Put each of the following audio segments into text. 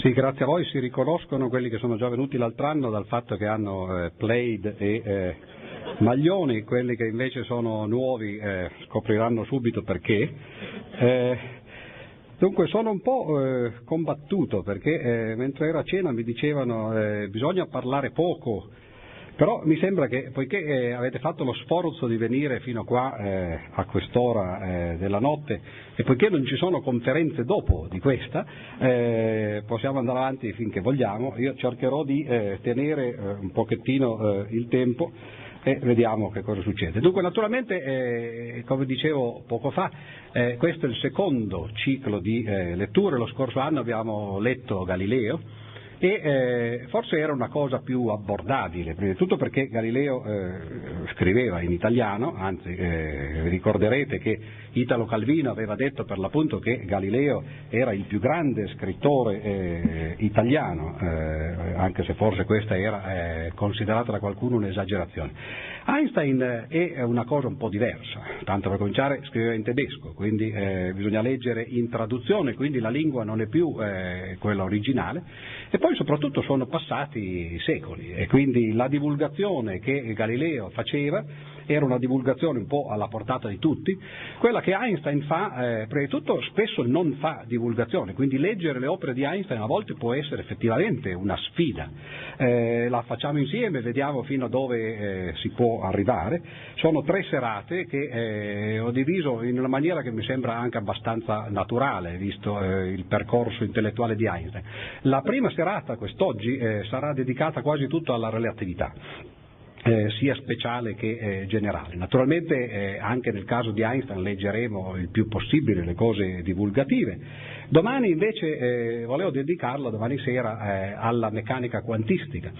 Sì, grazie a voi si riconoscono quelli che sono già venuti l'altro anno dal fatto che hanno eh, Plaid e eh, Maglioni, quelli che invece sono nuovi eh, scopriranno subito perché. Eh, dunque sono un po' eh, combattuto perché eh, mentre ero a cena mi dicevano bisogna parlare poco però mi sembra che, poiché eh, avete fatto lo sforzo di venire fino qua eh, a quest'ora eh, della notte e poiché non ci sono conferenze dopo di questa, eh, possiamo andare avanti finché vogliamo. Io cercherò di eh, tenere eh, un pochettino il tempo e vediamo che cosa succede. Dunque, naturalmente, come dicevo poco fa, questo è il secondo ciclo di letture. Lo scorso anno abbiamo letto Galileo e eh, forse era una cosa più abbordabile, prima di tutto perché Galileo eh, scriveva in italiano, anzi eh, ricorderete che Italo Calvino aveva detto per l'appunto che Galileo era il più grande scrittore eh, italiano, eh, anche se forse questa era eh, considerata da qualcuno un'esagerazione. Einstein è una cosa un po' diversa, tanto per cominciare scriveva in tedesco, quindi bisogna leggere in traduzione, quindi la lingua non è più quella originale e poi soprattutto sono passati secoli e quindi la divulgazione che Galileo faceva era una divulgazione un po' alla portata di tutti, quella che Einstein fa, eh, prima di tutto spesso non fa divulgazione, quindi leggere le opere di Einstein a volte può essere effettivamente una sfida, eh, la facciamo insieme, vediamo fino a dove eh, si può arrivare, sono tre serate che eh, ho diviso in una maniera che mi sembra anche abbastanza naturale, visto eh, il percorso intellettuale di Einstein. La prima serata quest'oggi eh, sarà dedicata quasi tutto alla relatività eh, sia speciale che eh, generale. Naturalmente eh, anche nel caso di Einstein leggeremo il più possibile le cose divulgative. Domani invece eh, volevo dedicarla domani sera eh, alla meccanica quantistica.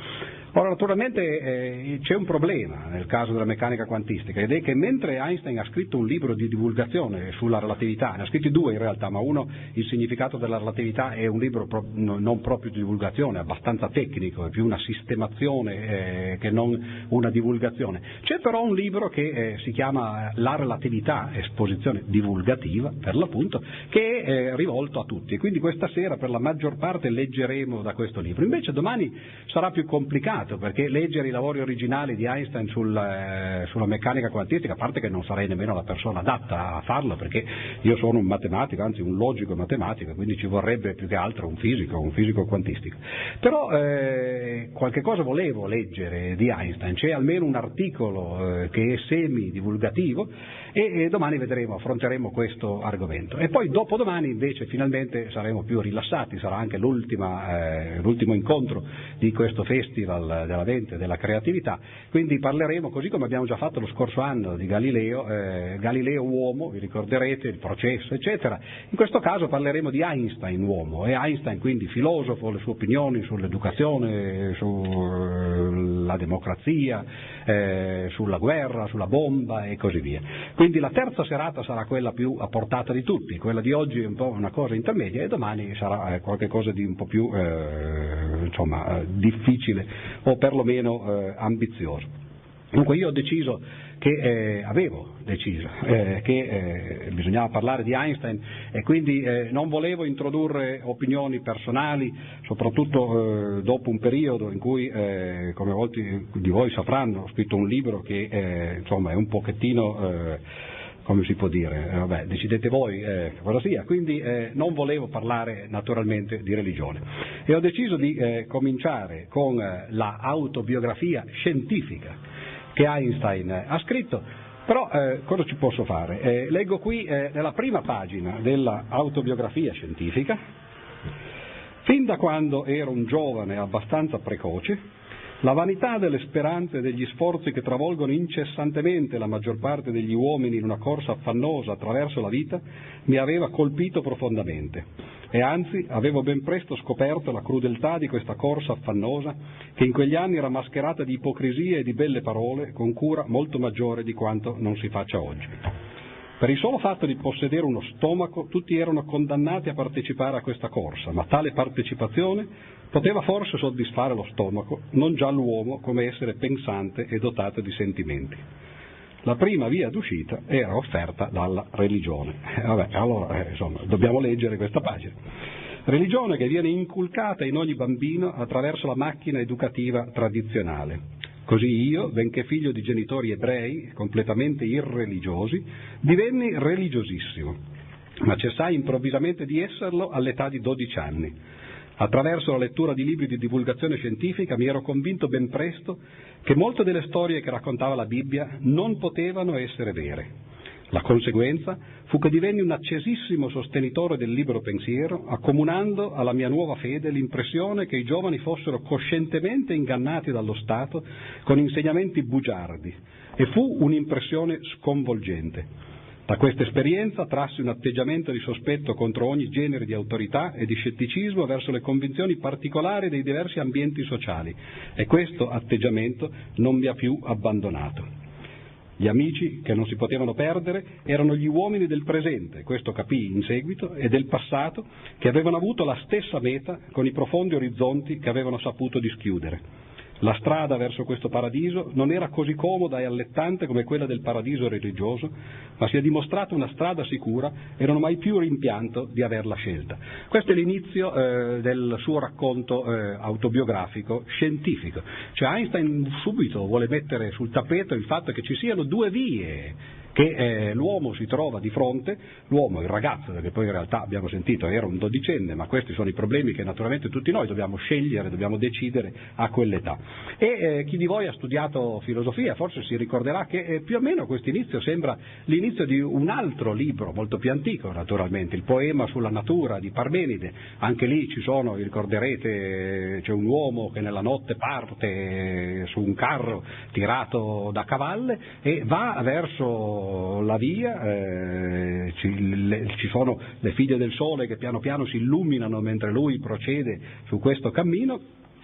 Ora naturalmente eh, c'è un problema nel caso della meccanica quantistica ed è che mentre Einstein ha scritto un libro di divulgazione sulla relatività, ne ha scritti due in realtà, ma uno, il significato della relatività, è un libro pro, no, non proprio di divulgazione, abbastanza tecnico, è più una sistemazione eh, che non una divulgazione. C'è però un libro che eh, si chiama La relatività, esposizione divulgativa per l'appunto, che è eh, rivolto a tutti e quindi questa sera per la maggior parte leggeremo da questo libro. Invece domani sarà più complicato complicato perché leggere i lavori originali di Einstein sul, eh, sulla meccanica quantistica, a parte che non sarei nemmeno la persona adatta a farlo perché io sono un matematico, anzi un logico matematico, quindi ci vorrebbe più che altro un fisico, un fisico quantistico. Però eh, qualche cosa volevo leggere di Einstein, c'è almeno un articolo eh, che è semi-divulgativo e, e domani vedremo, affronteremo questo argomento. E poi dopodomani invece finalmente saremo più rilassati, sarà anche eh, l'ultimo incontro di questo festival della mente, della creatività, quindi parleremo, così come abbiamo già fatto lo scorso anno di Galileo, eh, Galileo uomo, vi ricorderete, il processo, eccetera. In questo caso parleremo di Einstein uomo, e Einstein quindi filosofo, le sue opinioni sull'educazione, sulla democrazia, eh, sulla guerra, sulla bomba e così via. Quindi la terza serata sarà quella più a portata di tutti, quella di oggi è un po' una cosa intermedia e domani sarà eh, qualcosa di un po' più eh, insomma, eh, difficile o perlomeno eh, ambizioso. Dunque io ho deciso che eh, avevo deciso eh, che eh, bisognava parlare di Einstein e quindi eh, non volevo introdurre opinioni personali, soprattutto eh, dopo un periodo in cui, come molti di voi sapranno, ho scritto un libro che insomma, è un pochettino come si può dire, eh, vabbè, decidete voi eh, cosa sia, quindi eh, non volevo parlare naturalmente di religione. E ho deciso di eh, cominciare con eh, la scientifica che Einstein ha scritto, però eh, cosa ci posso fare? leggo qui nella prima pagina dell'autobiografia scientifica, fin da quando ero un giovane abbastanza precoce, la vanità delle speranze e degli sforzi che travolgono incessantemente la maggior parte degli uomini in una corsa affannosa attraverso la vita mi aveva colpito profondamente e anzi avevo ben presto scoperto la crudeltà di questa corsa affannosa che in quegli anni era mascherata di ipocrisie e di belle parole con cura molto maggiore di quanto non si faccia oggi. Per il solo fatto di possedere uno stomaco tutti erano condannati a partecipare a questa corsa, ma tale partecipazione Poteva forse soddisfare lo stomaco, non già l'uomo come essere pensante e dotato di sentimenti. La prima via d'uscita era offerta dalla religione. Eh, vabbè, allora, eh, insomma, dobbiamo leggere questa pagina. religione che viene inculcata in ogni bambino attraverso la macchina educativa tradizionale. Così io, benché figlio di genitori ebrei completamente irreligiosi, divenni religiosissimo, ma cessai improvvisamente di esserlo all'età di 12 anni. Attraverso la lettura di libri di divulgazione scientifica mi ero convinto ben presto che molte delle storie che raccontava la Bibbia non potevano essere vere. La conseguenza fu che divenni un accesissimo sostenitore del libero pensiero, accomunando alla mia nuova fede l'impressione che i giovani fossero coscientemente ingannati dallo Stato con insegnamenti bugiardi, e fu un'impressione sconvolgente. Da questa esperienza trassi un atteggiamento di sospetto contro ogni genere di autorità e di scetticismo verso le convinzioni particolari dei diversi ambienti sociali e questo atteggiamento non mi ha più abbandonato. Gli amici che non si potevano perdere erano gli uomini del presente, questo capì in seguito, e del passato, che avevano avuto la stessa meta con i profondi orizzonti che avevano saputo dischiudere. La strada verso questo paradiso non era così comoda e allettante come quella del paradiso religioso, ma si è dimostrata una strada sicura e non ho mai più rimpianto di averla scelta. Questo è l'inizio eh, del suo racconto eh, autobiografico scientifico. Cioè Einstein subito vuole mettere sul tappeto il fatto che ci siano due vie che eh, l'uomo si trova di fronte, l'uomo, il ragazzo, perché poi in realtà abbiamo sentito era un dodicenne, ma questi sono i problemi che naturalmente tutti noi dobbiamo scegliere, dobbiamo decidere a quell'età. E eh, chi di voi ha studiato filosofia forse si ricorderà che eh, più o meno questo inizio sembra l'inizio di un altro libro, molto più antico naturalmente, il poema sulla natura di Parmenide, anche lì ci sono, vi ricorderete, c'è un uomo che nella notte parte su un carro tirato da cavalle e va verso la via, eh, ci, le, ci, sono le figlie del sole che piano piano si illuminano mentre lui procede su questo cammino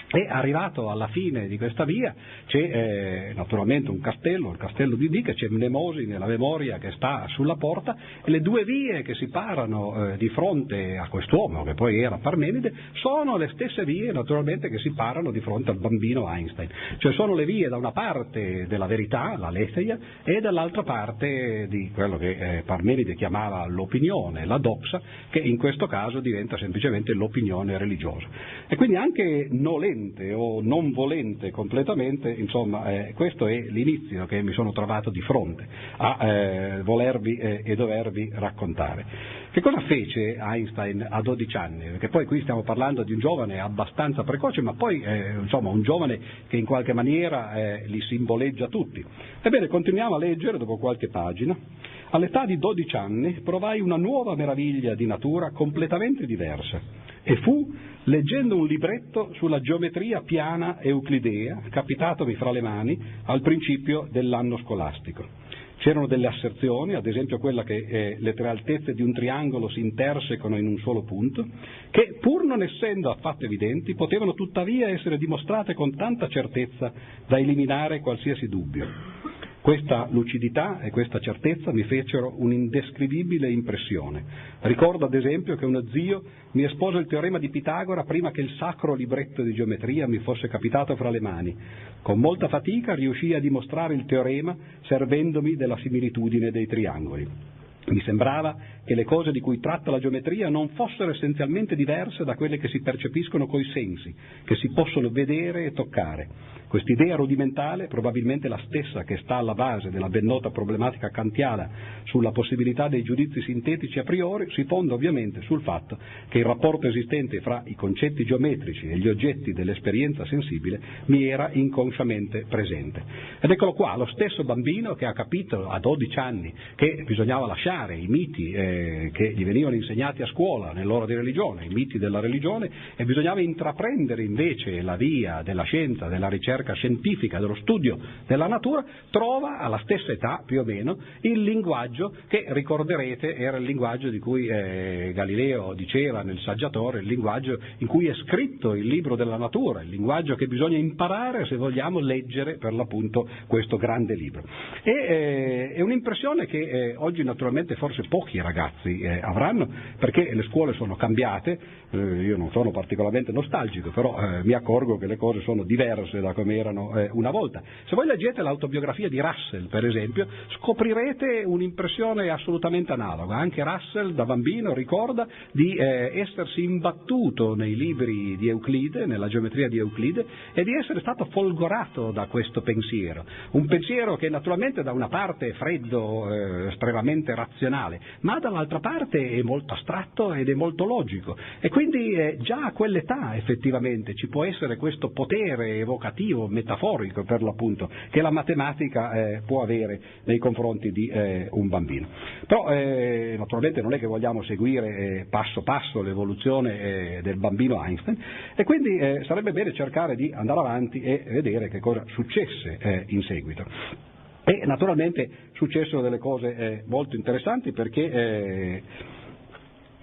e arrivato alla fine di questa via c'è eh, naturalmente un castello, il castello di Dica, c'è Mnemosi nella memoria che sta sulla porta e le due vie che si parano eh, di fronte a quest'uomo che poi era Parmenide sono le stesse vie naturalmente che si parano di fronte al bambino Einstein, cioè sono le vie da una parte della verità, la letheia, e dall'altra parte di quello che eh, Parmenide chiamava l'opinione, la doxa, che in questo caso diventa semplicemente l'opinione religiosa. E quindi anche Nolè volente o non volente completamente, insomma eh, questo è l'inizio che mi sono trovato di fronte a eh, volervi eh, e dovervi raccontare. Che cosa fece Einstein a 12 anni? Perché poi qui stiamo parlando di un giovane abbastanza precoce, ma poi eh, insomma un giovane che in qualche maniera eh, li simboleggia tutti. Ebbene, continuiamo a leggere dopo qualche pagina. All'età di 12 anni provai una nuova meraviglia di natura completamente diversa e fu leggendo un libretto sulla geometria piana euclidea, capitatomi fra le mani al principio dell'anno scolastico. C'erano delle asserzioni, ad esempio quella che eh, le tre altezze di un triangolo si intersecano in un solo punto, che pur non essendo affatto evidenti, potevano tuttavia essere dimostrate con tanta certezza da eliminare qualsiasi dubbio. Questa lucidità e questa certezza mi fecero un'indescrivibile impressione. Ricordo ad esempio che uno zio mi espose il teorema di Pitagora prima che il sacro libretto di geometria mi fosse capitato fra le mani. Con molta fatica riuscii a dimostrare il teorema servendomi della similitudine dei triangoli. Mi sembrava che le cose di cui tratta la geometria non fossero essenzialmente diverse da quelle che si percepiscono coi sensi, che si possono vedere e toccare. Quest'idea rudimentale, probabilmente la stessa che sta alla base della ben nota problematica kantiana sulla possibilità dei giudizi sintetici a priori, si fonda ovviamente sul fatto che il rapporto esistente fra i concetti geometrici e gli oggetti dell'esperienza sensibile mi era inconsciamente presente. Ed eccolo qua, lo stesso bambino che ha capito a 12 anni che bisognava lasciare i miti eh, che gli venivano insegnati a scuola nell'ora di religione, i miti della religione, e bisognava intraprendere invece la via della scienza, della ricerca ricerca scientifica, dello studio della natura, trova alla stessa età più o meno il linguaggio che ricorderete era il linguaggio di cui eh, Galileo diceva nel saggiatore, il linguaggio in cui è scritto il libro della natura, il linguaggio che bisogna imparare se vogliamo leggere per l'appunto questo grande libro. E, eh, è un'impressione che eh, oggi naturalmente forse pochi ragazzi eh, avranno perché le scuole sono cambiate, eh, io non sono particolarmente nostalgico, però eh, mi accorgo che le cose sono diverse da come come erano eh, una volta. Se voi leggete l'autobiografia di Russell, per esempio, scoprirete un'impressione assolutamente analoga. Anche Russell da bambino ricorda di eh, essersi imbattuto nei libri di Euclide, nella geometria di Euclide, e di essere stato folgorato da questo pensiero. Un pensiero che naturalmente da una parte è freddo, eh, estremamente razionale, ma dall'altra parte è molto astratto ed è molto logico. E quindi eh, già a quell'età effettivamente ci può essere questo potere evocativo, metaforico per l'appunto, che la matematica eh, può avere nei confronti di eh, un bambino. Però eh, naturalmente non è che vogliamo seguire eh, passo passo l'evoluzione eh, del bambino Einstein e quindi sarebbe bene cercare di andare avanti e vedere che cosa successe in seguito. E naturalmente successero delle cose molto interessanti perché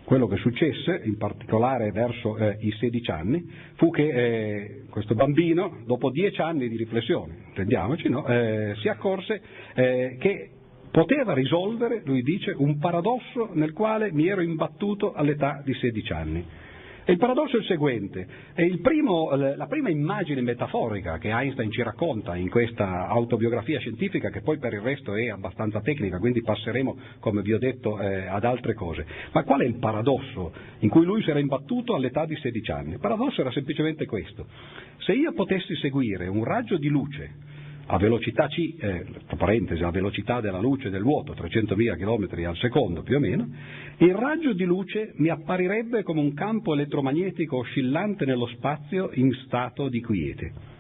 quello che successe, in particolare verso eh, i 16 anni, fu che eh, questo bambino, dopo dieci anni di riflessione, intendiamoci, no, eh, si accorse eh, che poteva risolvere, lui dice, un paradosso nel quale mi ero imbattuto all'età di 16 anni. E il paradosso è il seguente, è il primo, la prima immagine metaforica che Einstein ci racconta in questa autobiografia scientifica, che poi per il resto è abbastanza tecnica, quindi passeremo, come vi ho detto, eh, ad altre cose. Ma qual è il paradosso in cui lui si era imbattuto all'età di 16 anni? Il paradosso era semplicemente questo. Se io potessi seguire un raggio di luce a velocità c, eh, parentesi, a velocità della luce del vuoto, 300.000 km al secondo più o meno, il raggio di luce mi apparirebbe come un campo elettromagnetico oscillante nello spazio in stato di quiete.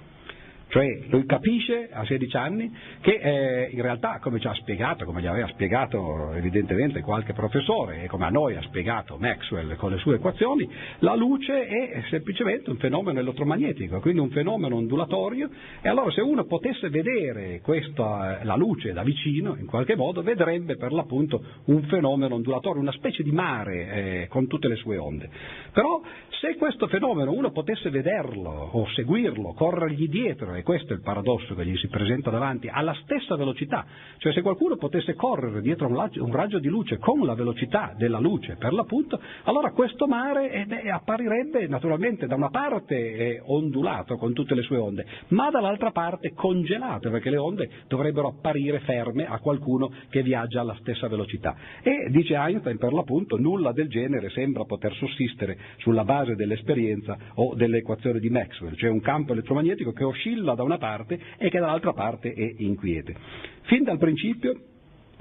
Cioè lui capisce a 16 anni che eh, in realtà, come ci ha spiegato, come gli aveva spiegato evidentemente qualche professore e come a noi ha spiegato Maxwell con le sue equazioni, la luce è semplicemente un fenomeno elettromagnetico, quindi un fenomeno ondulatorio e allora se uno potesse vedere questa, la luce da vicino, in qualche modo, vedrebbe per l'appunto un fenomeno ondulatorio, una specie di mare eh, con tutte le sue onde. Però se questo fenomeno uno potesse vederlo o seguirlo, corrergli dietro, e questo è il paradosso che gli si presenta davanti, alla stessa velocità, cioè se qualcuno potesse correre dietro un raggio di luce con la velocità della luce per l'appunto, allora questo mare eh, apparirebbe naturalmente da una parte eh, ondulato con tutte le sue onde, ma dall'altra parte congelato, perché le onde dovrebbero apparire ferme a qualcuno che viaggia alla stessa velocità. E dice Einstein per l'appunto nulla del genere sembra poter sussistere sulla base dell'esperienza o dell'equazione di Maxwell, cioè un campo elettromagnetico che oscilla da una parte e che dall'altra parte è inquiete. Fin dal principio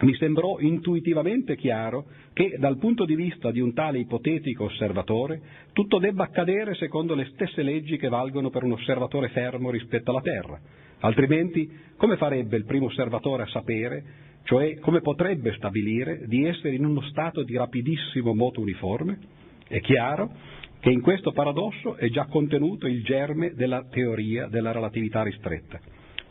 mi sembrò intuitivamente chiaro che dal punto di vista di un tale ipotetico osservatore tutto debba accadere secondo le stesse leggi che valgono per un osservatore fermo rispetto alla Terra. Altrimenti come farebbe il primo osservatore a sapere, cioè come potrebbe stabilire di essere in uno stato di rapidissimo moto uniforme? È chiaro che in questo paradosso è già contenuto il germe della teoria della relatività ristretta.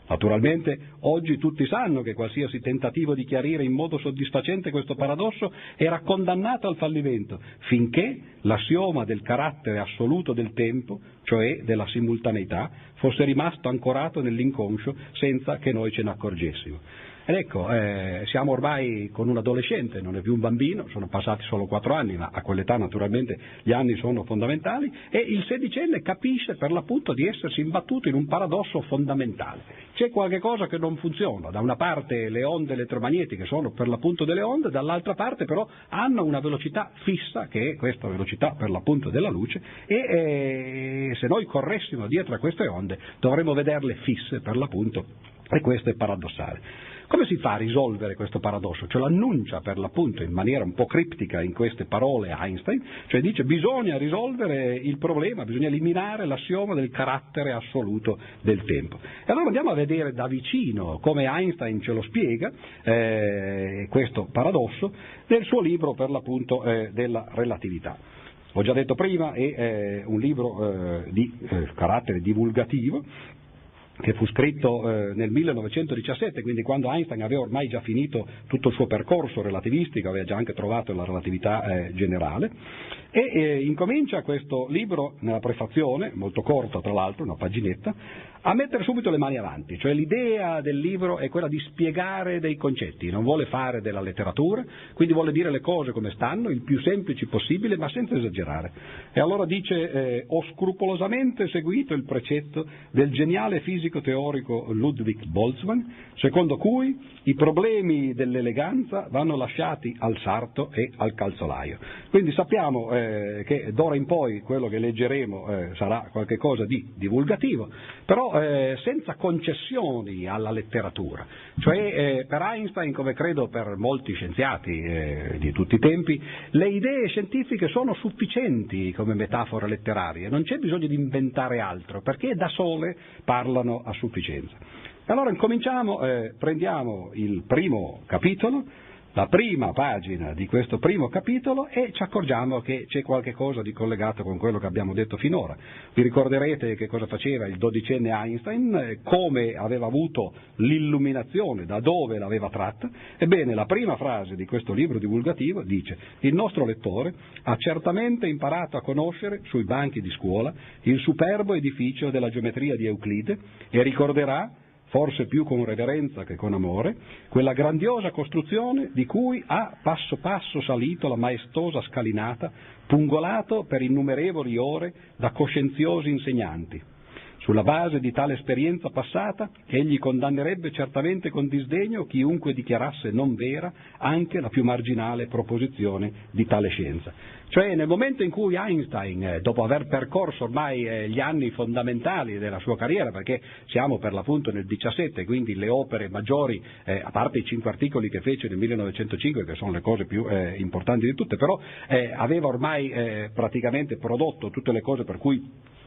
Naturalmente oggi tutti sanno che qualsiasi tentativo di chiarire in modo soddisfacente questo paradosso era condannato al fallimento, finché l'assioma del carattere assoluto del tempo, cioè della simultaneità, fosse rimasto ancorato nell'inconscio senza che noi ce ne accorgessimo. Ed ecco, eh, siamo ormai con un adolescente, non è più un bambino, sono passati solo quattro anni, ma a quell'età naturalmente gli anni sono fondamentali, e il sedicenne capisce per l'appunto di essersi imbattuto in un paradosso fondamentale. C'è qualche cosa che non funziona, da una parte le onde elettromagnetiche sono per l'appunto delle onde, dall'altra parte però hanno una velocità fissa, che è questa velocità per l'appunto della luce, e eh, se noi corressimo dietro a queste onde dovremmo vederle fisse per l'appunto, e questo è paradossale. Come si fa a risolvere questo paradosso? Ce l'annuncia per l'appunto in maniera un po' criptica in queste parole Einstein, cioè dice bisogna risolvere il problema, bisogna eliminare l'assioma del carattere assoluto del tempo. E allora andiamo a vedere da vicino come Einstein ce lo spiega, eh, questo paradosso, nel suo libro per l'appunto eh, della relatività. Ho già detto prima, è eh, un libro eh, di eh, carattere divulgativo che fu scritto eh, nel 1917, quindi quando Einstein aveva ormai già finito tutto il suo percorso relativistico, aveva già anche trovato la relatività eh, generale, e eh, incomincia questo libro nella prefazione, molto corta tra l'altro, una paginetta, a mettere subito le mani avanti, cioè l'idea del libro è quella di spiegare dei concetti, non vuole fare della letteratura, quindi vuole dire le cose come stanno, il più semplici possibile, ma senza esagerare. E allora dice, eh, ho scrupolosamente seguito il precetto del geniale fisico teorico Ludwig Boltzmann, secondo cui i problemi dell'eleganza vanno lasciati al sarto e al calzolaio. Quindi sappiamo eh, che d'ora in poi quello che leggeremo eh, sarà qualcosa di divulgativo, però eh, senza concessioni alla letteratura. Cioè eh, per Einstein, come credo per molti scienziati eh, di tutti i tempi, le idee scientifiche sono sufficienti come metafore letterarie, non c'è bisogno di inventare altro, perché da sole parlano a sufficienza. Allora incominciamo, eh, prendiamo il primo capitolo, la prima pagina di questo primo capitolo e ci accorgiamo che c'è qualche cosa di collegato con quello che abbiamo detto finora. Vi ricorderete che cosa faceva il dodicenne Einstein, come aveva avuto l'illuminazione, da dove l'aveva tratta? Ebbene, la prima frase di questo libro divulgativo dice il nostro lettore ha certamente imparato a conoscere sui banchi di scuola il superbo edificio della geometria di Euclide e ricorderà forse più con reverenza che con amore, quella grandiosa costruzione di cui ha passo passo salito la maestosa scalinata, pungolato per innumerevoli ore da coscienziosi insegnanti. Sulla base di tale esperienza passata, egli condannerebbe certamente con disdegno chiunque dichiarasse non vera anche la più marginale proposizione di tale scienza. Cioè nel momento in cui Einstein, eh, dopo aver percorso ormai eh, gli anni fondamentali della sua carriera, perché siamo per l'appunto nel 17, quindi le opere maggiori, eh, a parte i cinque articoli che fece nel 1905, che sono le cose più eh, importanti di tutte, però eh, aveva ormai eh, praticamente prodotto tutte le cose per cui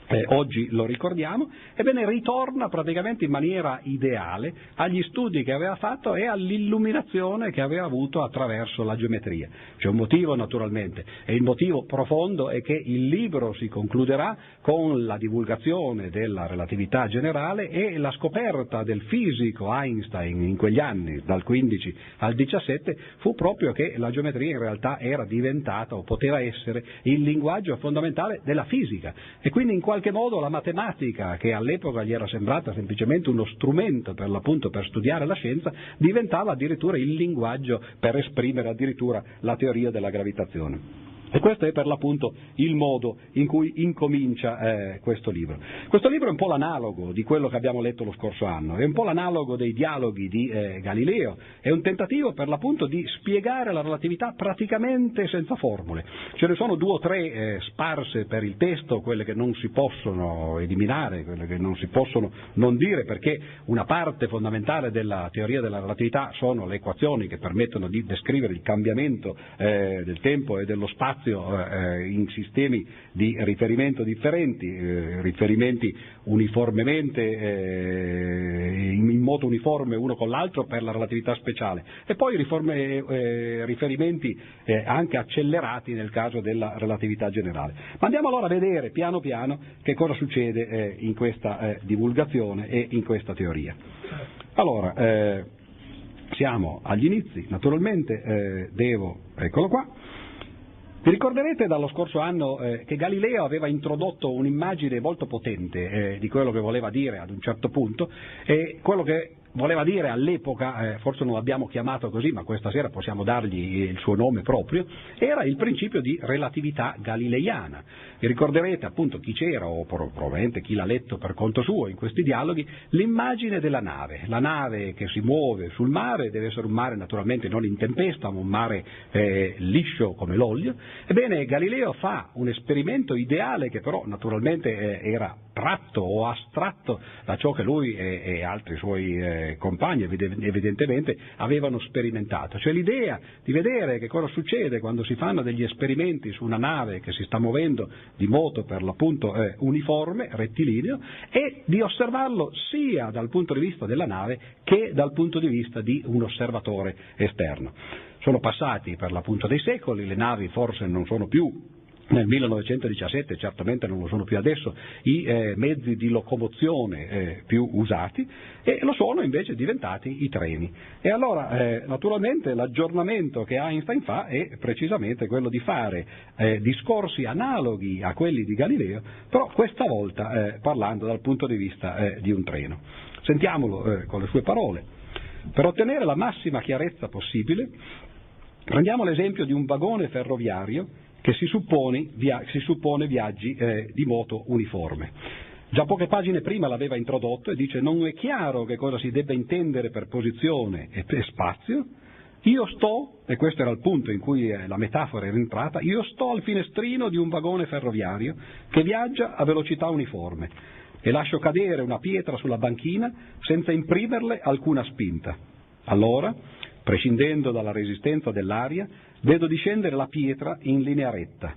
eh, oggi lo ricordiamo, ebbene ritorna praticamente in maniera ideale agli studi che aveva fatto e all'illuminazione che aveva avuto attraverso la geometria. C'è un motivo naturalmente e il motivo profondo è che il libro si concluderà con la divulgazione della relatività generale e la scoperta del fisico Einstein in quegli anni, dal 15 al 17, fu proprio che la geometria in realtà era diventata o poteva essere il linguaggio fondamentale della fisica qualche modo la matematica, che all'epoca gli era sembrata semplicemente uno strumento per l'appunto per studiare la scienza, diventava addirittura il linguaggio per esprimere addirittura la teoria della gravitazione. E questo è per l'appunto il modo in cui incomincia eh, questo libro. Questo libro è un po' l'analogo di quello che abbiamo letto lo scorso anno, è un po' l'analogo dei dialoghi di eh, Galileo, è un tentativo per l'appunto di spiegare la relatività praticamente senza formule. Ce ne sono due o tre eh, sparse per il testo, quelle che non si possono eliminare, quelle che non si possono non dire, perché una parte fondamentale della teoria della relatività sono le equazioni che permettono di descrivere il cambiamento eh, del tempo e dello spazio spazio eh, in sistemi di riferimento differenti, eh, riferimenti uniformemente, eh, in modo uniforme uno con l'altro per la relatività speciale e poi riforme, eh, riferimenti eh, anche accelerati nel caso della relatività generale. Ma andiamo allora a vedere piano piano che cosa succede eh, in questa divulgazione e in questa teoria. Allora, siamo agli inizi, naturalmente devo, eccolo qua, vi ricorderete dallo scorso anno eh, che Galileo aveva introdotto un'immagine molto potente eh, di quello che voleva dire ad un certo punto e quello che voleva dire all'epoca, eh, forse non l'abbiamo chiamato così, ma questa sera possiamo dargli il suo nome proprio, era il principio di relatività galileiana. Vi ricorderete appunto chi c'era, o probabilmente chi l'ha letto per conto suo in questi dialoghi, l'immagine della nave. La nave che si muove sul mare, deve essere un mare naturalmente non in tempesta, ma un mare eh, liscio come l'olio. Ebbene, Galileo fa un esperimento ideale che però naturalmente eh, era tratto o astratto da ciò che lui e, e altri suoi eh, compagni evidentemente avevano sperimentato, cioè l'idea di vedere che cosa succede quando si fanno degli esperimenti su una nave che si sta muovendo di moto per l'appunto eh, uniforme, rettilineo, e di osservarlo sia dal punto di vista della nave che dal punto di vista di un osservatore esterno. Sono passati per l'appunto dei secoli, le navi forse non sono più nel 1917, certamente non lo sono più adesso, i eh, mezzi di locomozione eh, più usati e lo sono invece diventati i treni. E allora eh, naturalmente l'aggiornamento che Einstein fa è precisamente quello di fare eh, discorsi analoghi a quelli di Galileo, però questa volta eh, parlando dal punto di vista eh, di un treno. Sentiamolo con le sue parole. Per ottenere la massima chiarezza possibile, prendiamo l'esempio di un vagone ferroviario che si suppone, via, si suppone viaggi eh, di moto uniforme. Già poche pagine prima l'aveva introdotto e dice non è chiaro che cosa si debba intendere per posizione e per spazio. Io sto, e questo era il punto in cui eh, la metafora era entrata, io sto al finestrino di un vagone ferroviario che viaggia a velocità uniforme e lascio cadere una pietra sulla banchina senza imprimerle alcuna spinta. Allora, prescindendo dalla resistenza dell'aria, vedo discendere la pietra in linea retta.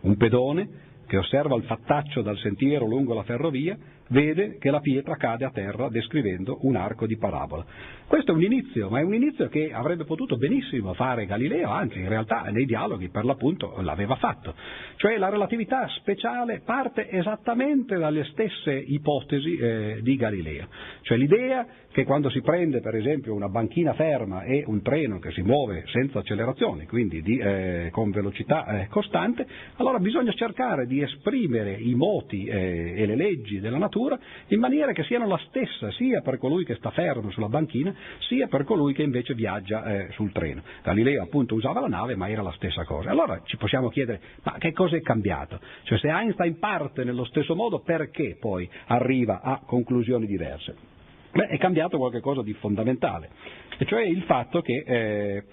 Un pedone, che osserva il fattaccio dal sentiero lungo la ferrovia, vede che la pietra cade a terra descrivendo un arco di parabola. Questo è un inizio, ma è un inizio che avrebbe potuto benissimo fare Galileo, anzi in realtà nei dialoghi per l'appunto l'aveva fatto. Cioè la relatività speciale parte esattamente dalle stesse ipotesi eh, di Galileo. Cioè l'idea che quando si prende per esempio una banchina ferma e un treno che si muove senza accelerazione, quindi di, eh, con velocità eh, costante, allora bisogna cercare di esprimere i moti eh, e le leggi della natura in maniera che siano la stessa sia per colui che sta fermo sulla banchina sia per colui che invece viaggia eh, sul treno. Galileo appunto usava la nave ma era la stessa cosa. Allora ci possiamo chiedere ma che cosa è cambiato? Cioè se Einstein parte nello stesso modo perché poi arriva a conclusioni diverse? Beh, è cambiato qualcosa di fondamentale, e cioè il fatto che eh,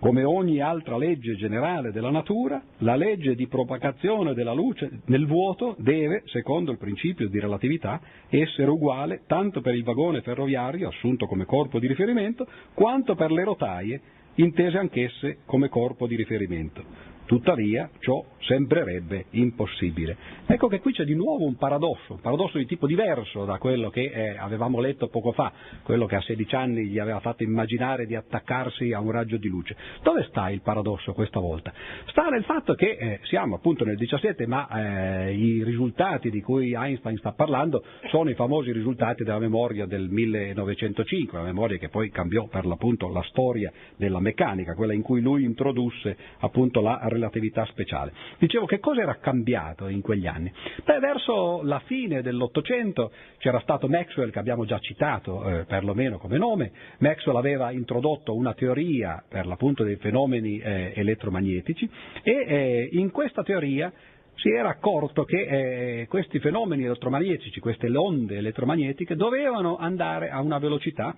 come ogni altra legge generale della natura, la legge di propagazione della luce nel vuoto deve, secondo il principio di relatività, essere uguale tanto per il vagone ferroviario, assunto come corpo di riferimento, quanto per le rotaie, intese anch'esse come corpo di riferimento. Tuttavia ciò sembrerebbe impossibile. Ecco che qui c'è di nuovo un paradosso, un paradosso di tipo diverso da quello che eh, avevamo letto poco fa, quello che a 16 anni gli aveva fatto immaginare di attaccarsi a un raggio di luce. Dove sta il paradosso questa volta? Sta nel fatto che eh, siamo appunto nel 17, ma eh, i risultati di cui Einstein sta parlando sono i famosi risultati della memoria del 1905, la memoria che poi cambiò per l'appunto la storia della meccanica, quella in cui lui introdusse appunto la relatività speciale. Dicevo che cosa era cambiato in quegli anni? Beh, verso la fine dell'Ottocento c'era stato Maxwell che abbiamo già citato eh, perlomeno come nome, Maxwell aveva introdotto una teoria per l'appunto dei fenomeni eh, elettromagnetici e eh, in questa teoria si era accorto che eh, questi fenomeni elettromagnetici, queste onde elettromagnetiche, dovevano andare a una velocità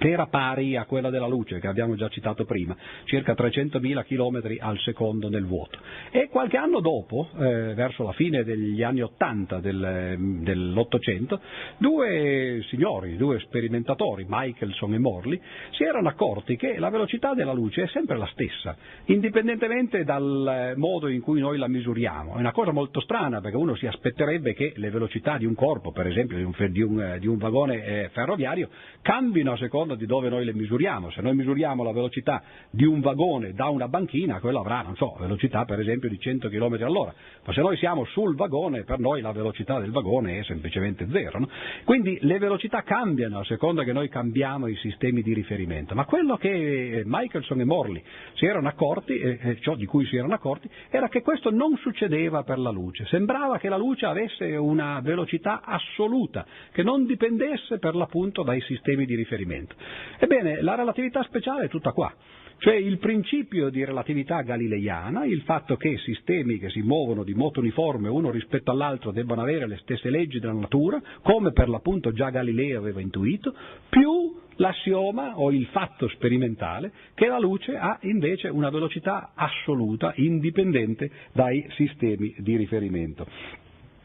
che era pari a quella della luce che abbiamo già citato prima, circa 300.000 km al secondo nel vuoto. E qualche anno dopo, eh, verso la fine degli anni 80 del, dell'Ottocento, due signori, due sperimentatori, Michelson e Morley, si erano accorti che la velocità della luce è sempre la stessa, indipendentemente dal modo in cui noi la misuriamo. È una cosa molto strana perché uno si aspetterebbe che le velocità di un corpo, per esempio di un, di un, di un vagone eh, ferroviario, cambino a seconda seconda di dove noi le misuriamo. Se noi misuriamo la velocità di un vagone da una banchina, quello avrà, non so, velocità per esempio di 100 km all'ora, ma se noi siamo sul vagone, per noi la velocità del vagone è semplicemente zero. No? Quindi le velocità cambiano a seconda che noi cambiamo i sistemi di riferimento, ma quello che Michelson e Morley si erano accorti, e ciò di cui si erano accorti, era che questo non succedeva per la luce. Sembrava che la luce avesse una velocità assoluta, che non dipendesse per l'appunto dai sistemi di riferimento. Ebbene, la relatività speciale è tutta qua. Cioè il principio di relatività galileiana, il fatto che sistemi che si muovono di moto uniforme uno rispetto all'altro debbano avere le stesse leggi della natura, come per l'appunto già Galileo aveva intuito, più l'assioma o il fatto sperimentale che la luce ha invece una velocità assoluta, indipendente dai sistemi di riferimento.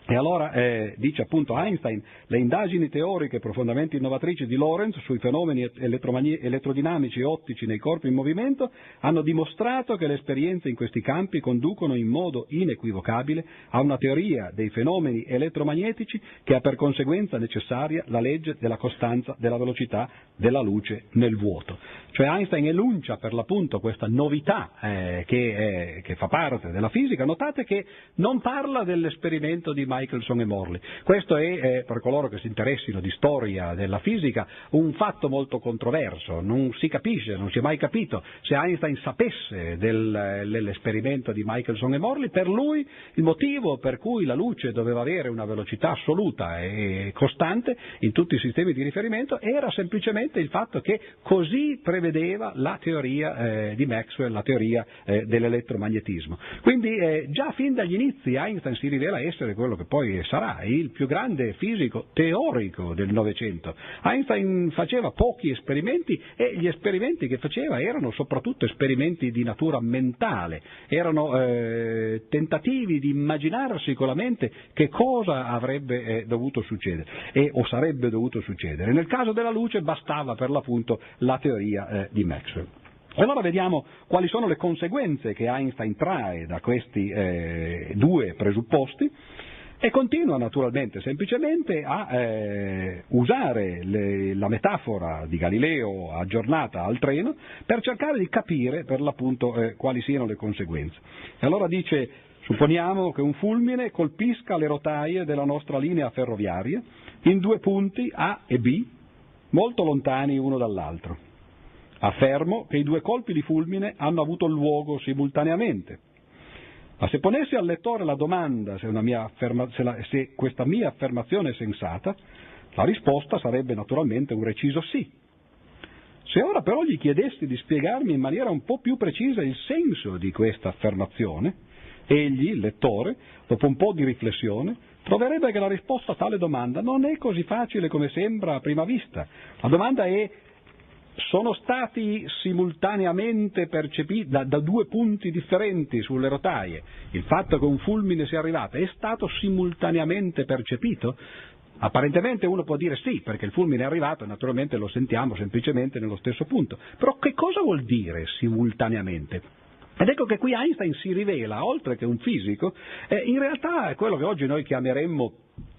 E allora eh, dice appunto Einstein, le indagini teoriche profondamente innovatrici di Lorentz sui fenomeni elettrodinamici e ottici nei corpi in movimento hanno dimostrato che le esperienze in questi campi conducono in modo inequivocabile a una teoria dei fenomeni elettromagnetici che ha per conseguenza necessaria la legge della costanza della velocità della luce nel vuoto. Cioè Einstein enuncia per l'appunto questa novità eh, che, eh, che fa parte della fisica. Notate che non parla dell'esperimento di Michelson e Morley. Questo è, eh, per coloro che si interessino di storia della fisica, un fatto molto controverso. Non si capisce, non si è mai capito se Einstein sapesse del, dell'esperimento di Michelson e Morley. Per lui il motivo per cui la luce doveva avere una velocità assoluta e costante in tutti i sistemi di riferimento era semplicemente il fatto che così prevedeva la teoria eh, di Maxwell, la teoria eh, dell'elettromagnetismo. Quindi eh, già fin dagli inizi Einstein si rivela essere quello che poi sarà il più grande fisico teorico del Novecento. Einstein faceva pochi esperimenti e gli esperimenti che faceva erano soprattutto esperimenti di natura mentale, erano eh, tentativi di immaginarsi con la mente che cosa avrebbe eh, dovuto succedere e, o sarebbe dovuto succedere. Nel caso della luce bastava per l'appunto la teoria eh, di Maxwell. Allora vediamo quali sono le conseguenze che Einstein trae da questi eh, due presupposti e continua naturalmente semplicemente a eh, usare le, la metafora di Galileo aggiornata al treno per cercare di capire per l'appunto eh, quali siano le conseguenze. E allora dice supponiamo che un fulmine colpisca le rotaie della nostra linea ferroviaria in due punti A e B molto lontani uno dall'altro. Affermo che i due colpi di fulmine hanno avuto luogo simultaneamente ma se ponessi al lettore la domanda se, afferma, se, la, se questa mia affermazione è sensata, la risposta sarebbe naturalmente un reciso sì. Se ora però gli chiedessi di spiegarmi in maniera un po' più precisa il senso di questa affermazione, egli, il lettore, dopo un po' di riflessione, troverebbe che la risposta a tale domanda non è così facile come sembra a prima vista. La domanda è sono stati simultaneamente percepiti da, da, due punti differenti sulle rotaie. Il fatto che un fulmine sia arrivato è stato simultaneamente percepito? Apparentemente uno può dire sì, perché il fulmine è arrivato e naturalmente lo sentiamo semplicemente nello stesso punto. Però che cosa vuol dire simultaneamente? Ed ecco che qui Einstein si rivela, oltre che un fisico, eh, in realtà è quello che oggi noi chiameremmo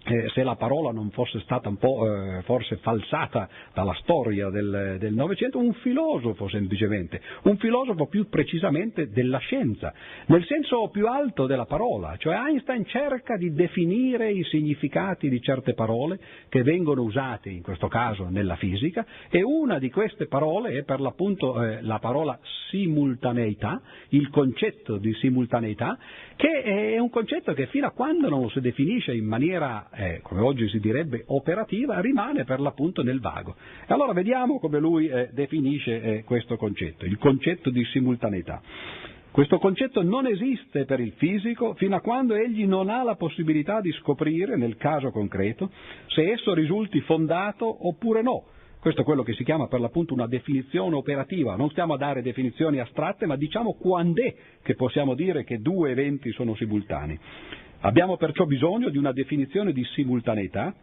eh, se la parola non fosse stata un po' eh, forse falsata dalla storia del Novecento, un filosofo semplicemente, un filosofo più precisamente della scienza, nel senso più alto della parola, cioè Einstein cerca di definire i significati di certe parole che vengono usate in questo caso nella fisica e una di queste parole è per l'appunto eh, la parola simultaneità, il concetto di simultaneità, che è un concetto che fino a quando non si definisce in maniera eh, come oggi si direbbe operativa, rimane per l'appunto nel vago. E allora vediamo come lui eh, definisce eh, questo concetto, il concetto di simultaneità. Questo concetto non esiste per il fisico fino a quando egli non ha la possibilità di scoprire, nel caso concreto, se esso risulti fondato oppure no. Questo è quello che si chiama per l'appunto una definizione operativa, non stiamo a dare definizioni astratte, ma diciamo quando è che possiamo dire che due eventi sono simultanei. Abbiamo perciò bisogno di una definizione di simultaneità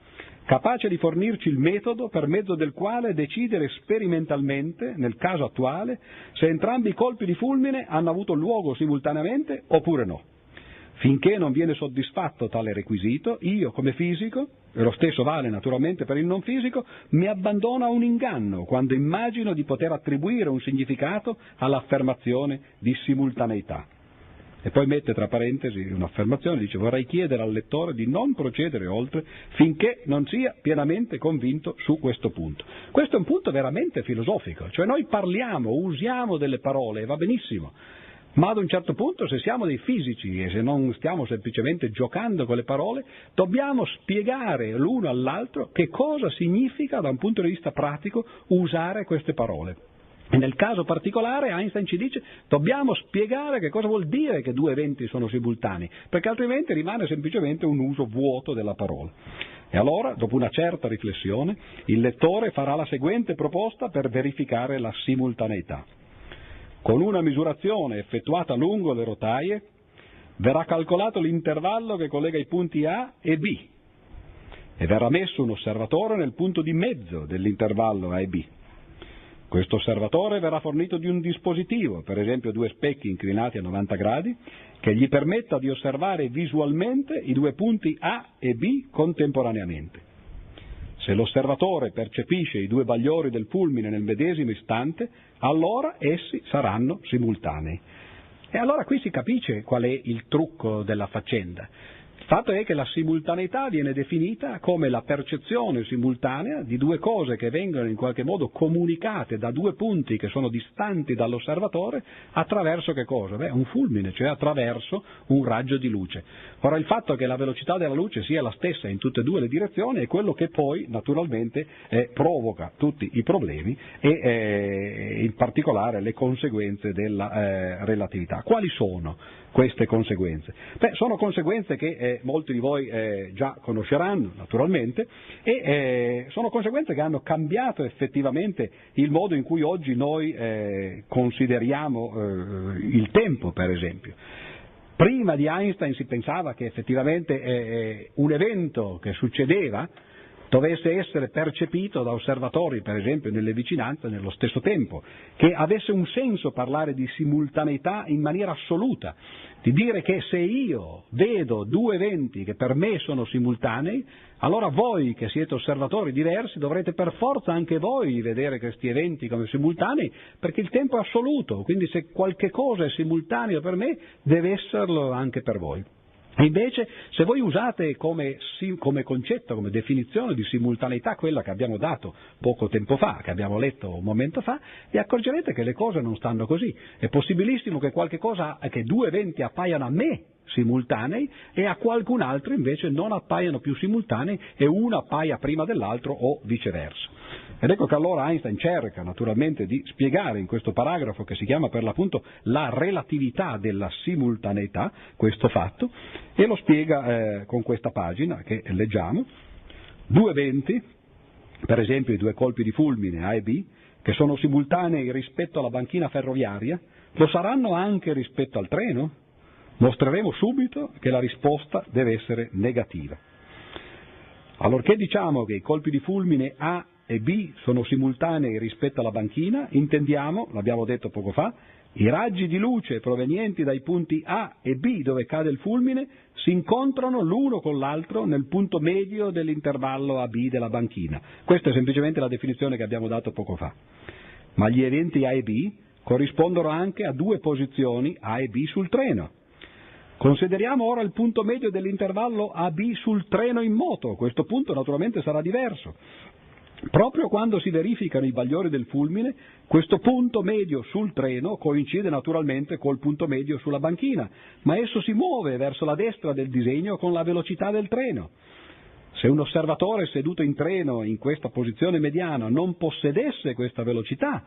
capace di fornirci il metodo per mezzo del quale decidere sperimentalmente, nel caso attuale, se entrambi i colpi di fulmine hanno avuto luogo simultaneamente oppure no. Finché non viene soddisfatto tale requisito, io come fisico, e lo stesso vale naturalmente per il non fisico, mi abbandono a un inganno quando immagino di poter attribuire un significato all'affermazione di simultaneità. E poi mette tra parentesi un'affermazione, dice vorrei chiedere al lettore di non procedere oltre finché non sia pienamente convinto su questo punto. Questo è un punto veramente filosofico, cioè noi parliamo, usiamo delle parole e va benissimo, ma ad un certo punto se siamo dei fisici e se non stiamo semplicemente giocando con le parole, dobbiamo spiegare l'uno all'altro che cosa significa da un punto di vista pratico usare queste parole. E nel caso particolare Einstein ci dice dobbiamo spiegare che cosa vuol dire che due eventi sono simultanei, perché altrimenti rimane semplicemente un uso vuoto della parola. E allora, dopo una certa riflessione, il lettore farà la seguente proposta per verificare la simultaneità. Con una misurazione effettuata lungo le rotaie, verrà calcolato l'intervallo che collega i punti A e B e verrà messo un osservatore nel punto di mezzo dell'intervallo A e B. Questo osservatore verrà fornito di un dispositivo, per esempio due specchi inclinati a 90 gradi, che gli permetta di osservare visualmente i due punti A e B contemporaneamente. Se l'osservatore percepisce i due bagliori del fulmine nel medesimo istante, allora essi saranno simultanei. E allora qui si capisce qual è il trucco della faccenda. Fatto è che la simultaneità viene definita come la percezione simultanea di due cose che vengono in qualche modo comunicate da due punti che sono distanti dall'osservatore attraverso che cosa? Beh, un fulmine, cioè attraverso un raggio di luce. Ora il fatto che la velocità della luce sia la stessa in tutte e due le direzioni è quello che poi naturalmente eh, provoca tutti i problemi e eh, in particolare le conseguenze della eh, relatività. Quali sono? Queste conseguenze? Beh, sono conseguenze che eh, molti di voi eh, già conosceranno, naturalmente, e eh, sono conseguenze che hanno cambiato effettivamente il modo in cui oggi noi eh, consideriamo eh, il tempo, per esempio. Prima di Einstein si pensava che effettivamente eh, un evento che succedeva dovesse essere percepito da osservatori, per esempio, nelle vicinanze nello stesso tempo, che avesse un senso parlare di simultaneità in maniera assoluta, di dire che se io vedo due eventi che per me sono simultanei, allora voi che siete osservatori diversi dovrete per forza anche voi vedere questi eventi come simultanei, perché il tempo è assoluto, quindi se qualche cosa è simultaneo per me, deve esserlo anche per voi. Invece, se voi usate come, come, concetto, come definizione di simultaneità quella che abbiamo dato poco tempo fa, che abbiamo letto un momento fa, vi accorgerete che le cose non stanno così. È possibilissimo che, cosa, che due eventi appaiano a me simultanei e a qualcun altro invece non appaiano più simultanei e uno appaia prima dell'altro o viceversa. Ed ecco che allora Einstein cerca naturalmente di spiegare in questo paragrafo che si chiama per l'appunto la relatività della simultaneità, questo fatto, e lo spiega eh, con questa pagina che leggiamo. Due eventi, per esempio i due colpi di fulmine A e B, che sono simultanei rispetto alla banchina ferroviaria, lo saranno anche rispetto al treno? Mostreremo subito che la risposta deve essere negativa. Allorché diciamo che i colpi di fulmine A e B sono simultanei rispetto alla banchina, intendiamo, l'abbiamo detto poco fa, i raggi di luce provenienti dai punti A e B dove cade il fulmine si incontrano l'uno con l'altro nel punto medio dell'intervallo AB della banchina. Questa è semplicemente la definizione che abbiamo dato poco fa. Ma gli eventi A e B corrispondono anche a due posizioni A e B sul treno. Consideriamo ora il punto medio dell'intervallo AB sul treno in moto, questo punto naturalmente sarà diverso. Proprio quando si verificano i bagliori del fulmine, questo punto medio sul treno coincide naturalmente col punto medio sulla banchina, ma esso si muove verso la destra del disegno con la velocità del treno. Se un osservatore seduto in treno in questa posizione mediana non possedesse questa velocità,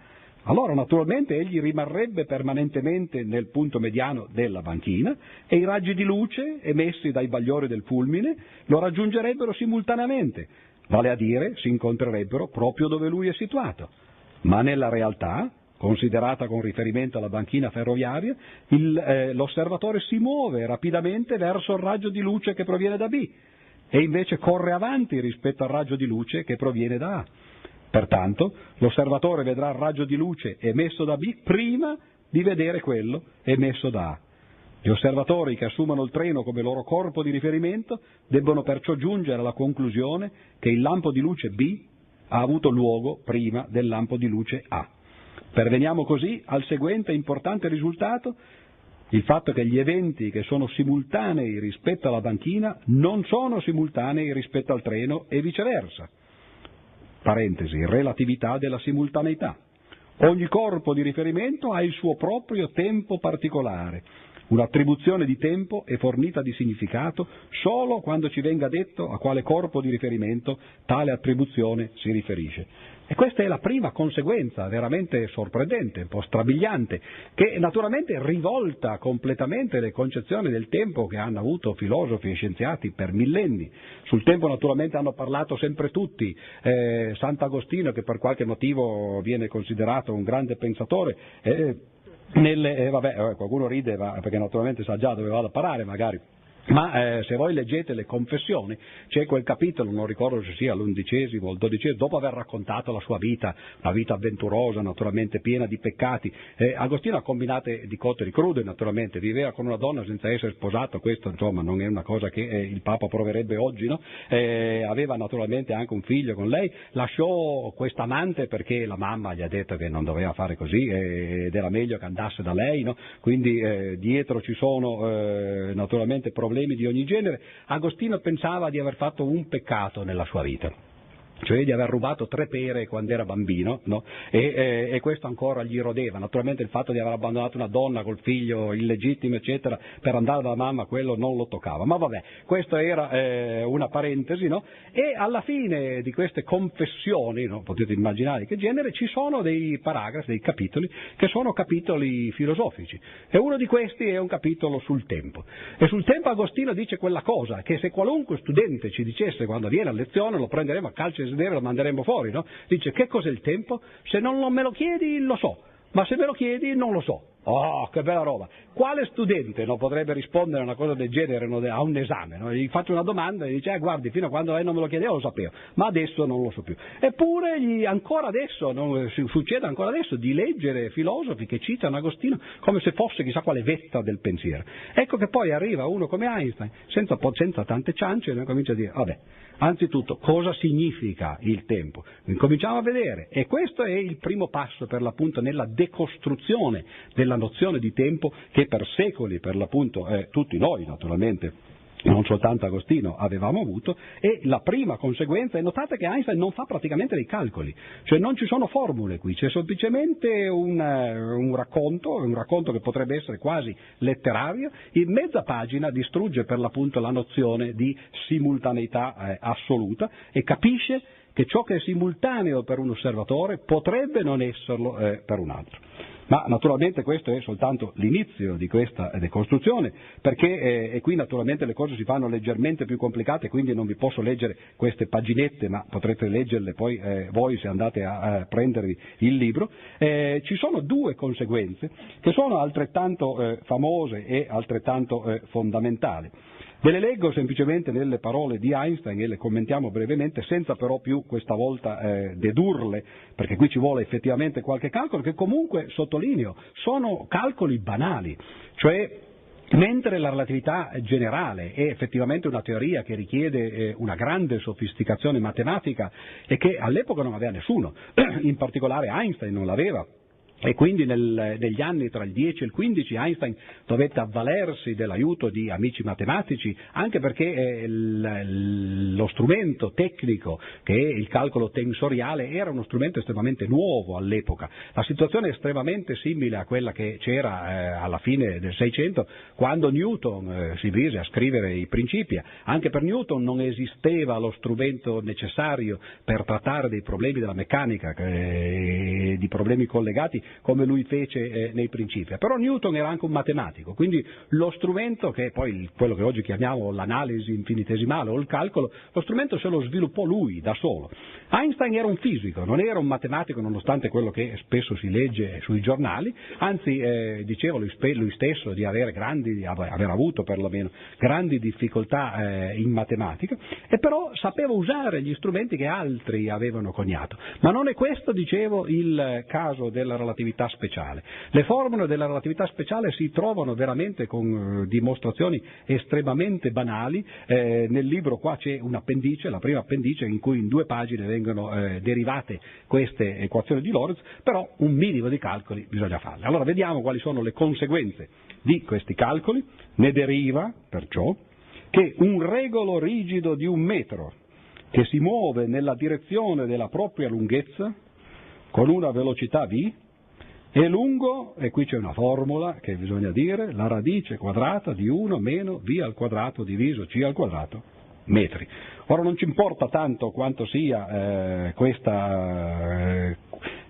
allora naturalmente egli rimarrebbe permanentemente nel punto mediano della banchina e i raggi di luce emessi dai bagliori del fulmine lo raggiungerebbero simultaneamente, vale a dire si incontrerebbero proprio dove lui è situato. Ma nella realtà, considerata con riferimento alla banchina ferroviaria, il, eh, l'osservatore si muove rapidamente verso il raggio di luce che proviene da B e invece corre avanti rispetto al raggio di luce che proviene da A. Pertanto l'osservatore vedrà il raggio di luce emesso da B prima di vedere quello emesso da A. Gli osservatori che assumono il treno come loro corpo di riferimento debbono perciò giungere alla conclusione che il lampo di luce B ha avuto luogo prima del lampo di luce A. Perveniamo così al seguente importante risultato, il fatto che gli eventi che sono simultanei rispetto alla banchina non sono simultanei rispetto al treno e viceversa. Parentesi, relatività della simultaneità. Ogni corpo di riferimento ha il suo proprio tempo particolare Un'attribuzione di tempo è fornita di significato solo quando ci venga detto a quale corpo di riferimento tale attribuzione si riferisce. E questa è la prima conseguenza veramente sorprendente, un po' strabiliante, che naturalmente rivolta completamente le concezioni del tempo che hanno avuto filosofi e scienziati per millenni. Sul tempo naturalmente hanno parlato sempre tutti, eh, Sant'Agostino che per qualche motivo viene considerato un grande pensatore, eh, nelle, eh, vabbè, eh, qualcuno ride perché naturalmente sa già dove vado a parare magari. Ma eh, se voi leggete le confessioni, c'è quel capitolo, non ricordo se sia l'undicesimo o il dodicesimo, dopo aver raccontato la sua vita, una vita avventurosa, naturalmente piena di peccati, eh, Agostino ha combinate di cotte e di crude, naturalmente, viveva con una donna senza essere sposato, questo insomma non è una cosa che eh, il Papa proverebbe oggi, no? Eh, aveva naturalmente anche un figlio con lei, lasciò questa amante perché la mamma gli ha detto che non doveva fare così ed era meglio che andasse da lei, no? quindi eh, dietro ci sono eh, naturalmente problemi problemi di ogni genere, Agostino pensava di aver fatto un peccato nella sua vita cioè di aver rubato tre pere quando era bambino, no? e, e, e, questo ancora gli rodeva. Naturalmente il fatto di aver abbandonato una donna col figlio illegittimo, eccetera, per andare dalla mamma, quello non lo toccava. Ma vabbè, questa era eh, una parentesi, no? E alla fine di queste confessioni, no? potete immaginare che genere, ci sono dei paragrafi, dei capitoli, che sono capitoli filosofici. E uno di questi è un capitolo sul tempo. E sul tempo Agostino dice quella cosa, che se qualunque studente ci dicesse quando viene a lezione, lo prenderemo a calcio sedere lo manderemo fuori, no? Dice che cos'è il tempo? Se non me lo chiedi lo so, ma se me lo chiedi non lo so. Oh, che bella roba! Quale studente non potrebbe rispondere a una cosa del genere a un esame? No? Gli faccio una domanda e dice, eh, guardi, fino a quando lei non me lo chiedeva lo sapevo, ma adesso non lo so più. Eppure gli, ancora adesso, non, succede ancora adesso, di leggere filosofi che citano Agostino come se fosse chissà quale vetta del pensiero. Ecco che poi arriva uno come Einstein, senza, senza tante ciance, e comincia a dire, vabbè, Anzitutto, cosa significa il tempo? Cominciamo a vedere e questo è il primo passo per l'appunto nella decostruzione della nozione di tempo che per secoli, per l'appunto, eh, tutti noi naturalmente non soltanto Agostino avevamo avuto, e la prima conseguenza è notate che Einstein non fa praticamente dei calcoli, cioè non ci sono formule qui, c'è semplicemente un, eh, un, racconto, un racconto che potrebbe essere quasi letterario, in mezza pagina distrugge per l'appunto la nozione di simultaneità eh, assoluta e capisce che ciò che è simultaneo per un osservatore potrebbe non esserlo eh, per un altro. Ma naturalmente questo è soltanto l'inizio di questa decostruzione, perché eh, qui naturalmente le cose si fanno leggermente più complicate, quindi non vi posso leggere queste paginette, ma potrete leggerle poi eh, voi se andate a, a prendervi il libro. Eh, ci sono due conseguenze che sono altrettanto eh, famose e altrettanto eh, fondamentali. Ve le leggo semplicemente nelle parole di Einstein e le commentiamo brevemente, senza però più questa volta eh, dedurle, perché qui ci vuole effettivamente qualche calcolo, che comunque, sottolineo, sono calcoli banali, cioè Mentre la relatività generale è effettivamente una teoria che richiede eh, una grande sofisticazione matematica e che all'epoca non aveva nessuno, in particolare Einstein non l'aveva, e quindi nel, negli anni tra il 10 e il 15 Einstein dovette avvalersi dell'aiuto di amici matematici, anche perché eh, lo strumento tecnico che è il calcolo tensoriale era uno strumento estremamente nuovo all'epoca. La situazione è estremamente simile a quella che c'era eh, alla fine del 600, quando Newton eh, si mise a scrivere i principi. Anche per Newton non esisteva lo strumento necessario per trattare dei problemi della meccanica, di problemi collegati come lui fece eh, nei principi. Però Newton era anche un matematico, quindi lo strumento che è poi quello che oggi chiamiamo l'analisi infinitesimale o il calcolo, lo strumento se lo sviluppò lui da solo. Einstein era un fisico, non era un matematico nonostante quello che spesso si legge sui giornali, anzi eh, diceva lui, lui, stesso di avere grandi, di aver avuto perlomeno grandi difficoltà eh, in matematica, e però sapeva usare gli strumenti che altri avevano coniato. Ma non è questo, dicevo, il caso della relazione relatività speciale. Le formule della relatività speciale si trovano veramente con eh, dimostrazioni estremamente banali, eh, nel libro qua c'è un appendice, la prima appendice in cui in due pagine vengono eh, derivate queste equazioni di Lorentz, però un minimo di calcoli bisogna farle. Allora vediamo quali sono le conseguenze di questi calcoli, ne deriva perciò che un regolo rigido di un metro che si muove nella direzione della propria lunghezza con una velocità v è lungo, e qui c'è una formula che bisogna dire, la radice quadrata di 1 meno v al quadrato diviso c al quadrato metri. Ora non ci importa tanto quanto sia eh, questa, eh,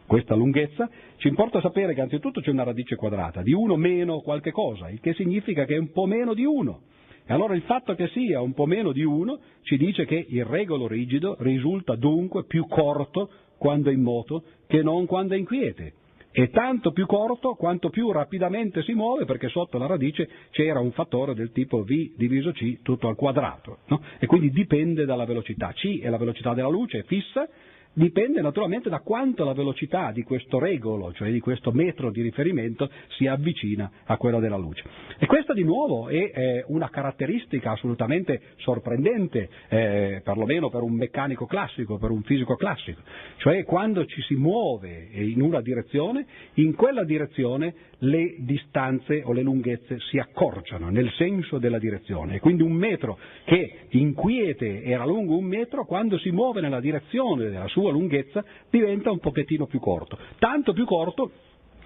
questa lunghezza, ci importa sapere che anzitutto c'è una radice quadrata di 1 meno qualche cosa, il che significa che è un po' meno di 1. E allora il fatto che sia un po' meno di 1 ci dice che il regolo rigido risulta dunque più corto quando è in moto che non quando è in quiete è tanto più corto quanto più rapidamente si muove perché sotto la radice c'era un fattore del tipo V diviso C tutto al quadrato no? e quindi dipende dalla velocità. C è la velocità della luce, è fissa, dipende naturalmente da quanto la velocità di questo regolo, cioè di questo metro di riferimento, si avvicina a quella della luce. E questa di nuovo è eh, una caratteristica assolutamente sorprendente, eh, perlomeno per un meccanico classico, per un fisico classico, cioè quando ci si muove in una direzione, in quella direzione le distanze o le lunghezze si accorciano nel senso della direzione e quindi un metro che inquiete era lungo un metro, quando si muove nella direzione della sua lunghezza diventa un pochettino più corto, tanto più corto